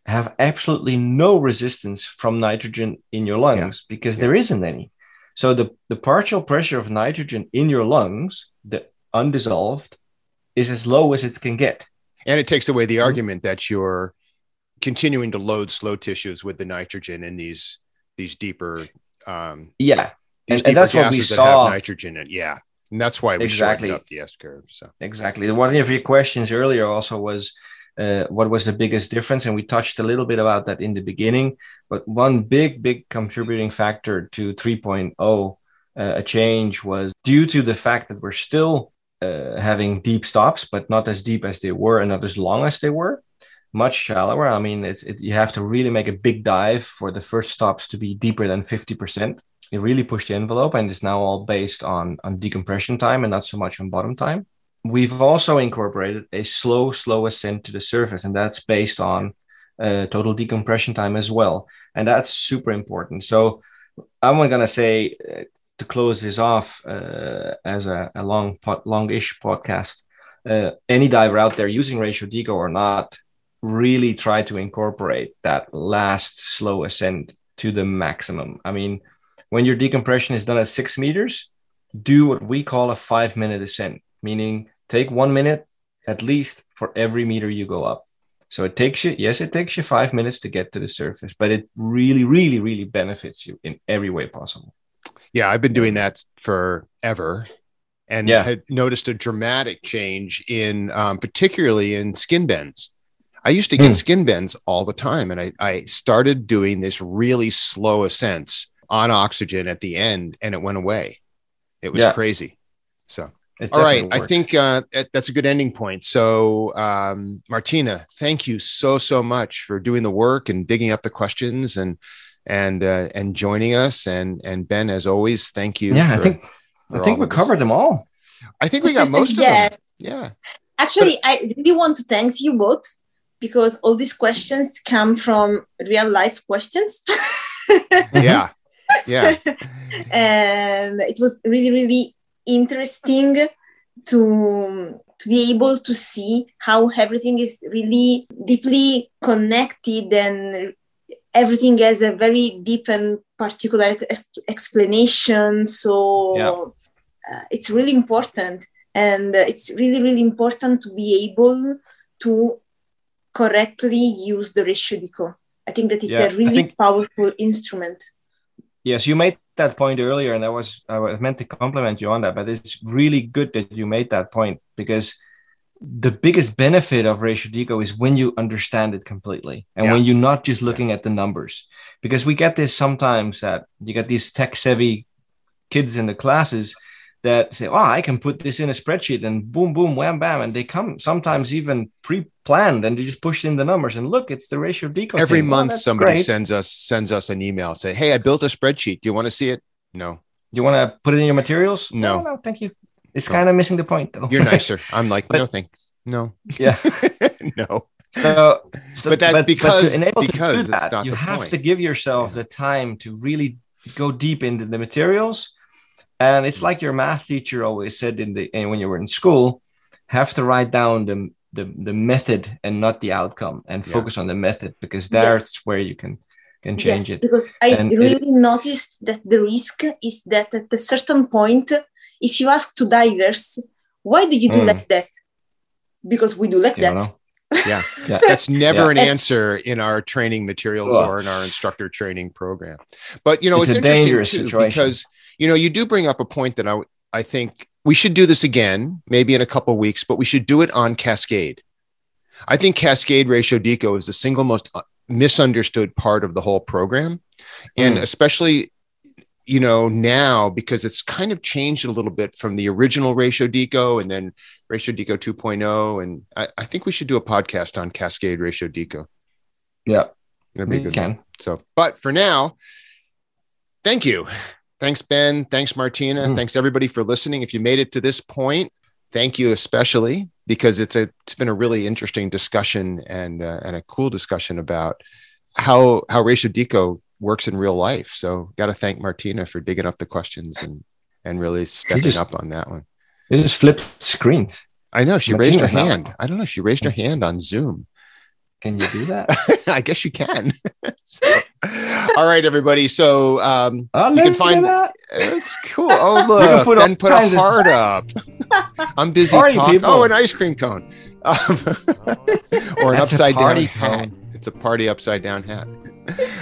have absolutely no resistance from nitrogen in your lungs yeah. because yeah. there isn't any. So the, the partial pressure of nitrogen in your lungs, the undissolved, is as low as it can get. And it takes away the mm-hmm. argument that you're continuing to load slow tissues with the nitrogen in these these deeper um yeah and, and, that's what we saw nitrogen in yeah and that's why we exactly up the S curve. So exactly. One of your questions earlier also was uh, what was the biggest difference, and we touched a little bit about that in the beginning. But one big, big contributing factor to 3.0 uh, a change was due to the fact that we're still uh, having deep stops, but not as deep as they were and not as long as they were. Much shallower. I mean, it's it, you have to really make a big dive for the first stops to be deeper than 50% it really pushed the envelope and is now all based on on decompression time and not so much on bottom time. We've also incorporated a slow slow ascent to the surface and that's based on uh, total decompression time as well. And that's super important. So i'm going to say uh, to close this off uh, as a, a long longish podcast uh, any diver out there using ratio deco or not really try to incorporate that last slow ascent to the maximum. I mean when your decompression is done at six meters, do what we call a five minute ascent, meaning take one minute at least for every meter you go up. So it takes you, yes, it takes you five minutes to get to the surface, but it really, really, really benefits you in every way possible. Yeah, I've been doing that forever and yeah. had noticed a dramatic change in um, particularly in skin bends. I used to get mm. skin bends all the time, and I, I started doing this really slow ascents on oxygen at the end and it went away. It was yeah. crazy. So, all right. Works. I think uh, that's a good ending point. So, um, Martina, thank you so, so much for doing the work and digging up the questions and, and, uh, and joining us. And, and Ben, as always, thank you. Yeah. For, I think, I think we covered them all. I think we got most of them. Yeah. Actually, I really want to thank you both because all these questions come from real life questions. yeah. Yeah. and it was really, really interesting to to be able to see how everything is really deeply connected and everything has a very deep and particular explanation. So Yeah. uh, it's really important. And uh, it's really really important to be able to correctly use the ratio deco. I think that it's Yeah, I a really think- powerful instrument Yes, you made that point earlier, and I was I was meant to compliment you on that. But it's really good that you made that point because the biggest benefit of ratio deco is when you understand it completely and Yeah. when you're not just looking at the numbers. Because we get this sometimes that you get these tech savvy kids in the classes that say, "Oh, I can put this in a spreadsheet and boom, boom, wham, bam," and they come sometimes even pre-planned and they just push in the numbers and look, it's the ratio deco. Every thing. Month that's somebody great. sends us sends us an email say, "Hey, I built a spreadsheet. Do you want to see it?" No. Do You want to put it in your materials? No. no, thank you. It's No. kind of missing the point, though. You're nicer. I'm like, But- "No, thanks. No." yeah. no. So, so But that- because- enable because that, not you have point. to give yourself the time to really go deep into the materials. And it's like your math teacher always said in the when you were in school, have to write down the the, the method and not the outcome, and Yeah. focus on the method because Yes. that's where you can can change yes, it. because I And it- really noticed that the risk is that at a certain point, if you ask two divers, why do you do Mm. like that? Because we do like You that. Yeah. Yeah. That's never Yeah. an answer in our training materials Ugh. or in our instructor training program. But you know, It's it's, a interesting dangerous too, situation. because you know you do bring up a point that I I think we should do this again, maybe in a couple weeks, but we should do it on Cascade. I think Cascade Ratio Deco is the single most uh, misunderstood part of the whole program, and Mm. especially you know now because it's kind of changed a little bit from the original Ratio Deco and then Ratio Deco 2.0, and I, I think we should do a podcast on Cascade Ratio Deco. Yeah, That'd be a good can. one. So, but for now, thank you. Thanks, Ben. Thanks, Martina. Mm. Thanks everybody for listening. If you made it to this point, thank you especially because it's a it's been a really interesting discussion and uh, and a cool discussion about how how ratio deco works in real life. So, got to thank Martina for digging up the questions and and really stepping just- up on that one. It just flipped screens. I know she raised her hand. I don't know. She raised her hand on Zoom. Can you do that? I guess you can. So, all right, everybody. So um, You can find- that. it's cool. Oh, look. put Ben put a heart up. I'm busy Party talking. people. Oh, an ice cream cone. Um, or an That's upside down party hat. It's a party upside down hat.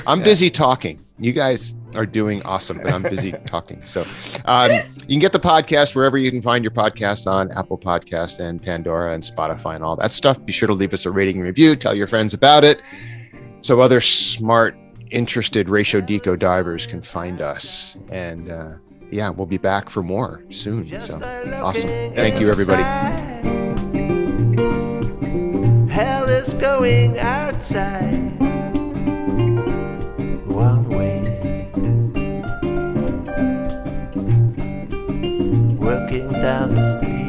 I'm Yeah. busy talking. You guys are doing awesome, but I'm busy talking. So um, you can get the podcast wherever you can find your podcasts on Apple Podcasts and Pandora and Spotify and all that stuff. Be sure to leave us a rating and review. Tell your friends about it so other smart, interested ratio deco divers can find us. And uh, yeah, we'll be back for more soon. So awesome. Thank you, everybody. Hell is going outside. Down the street.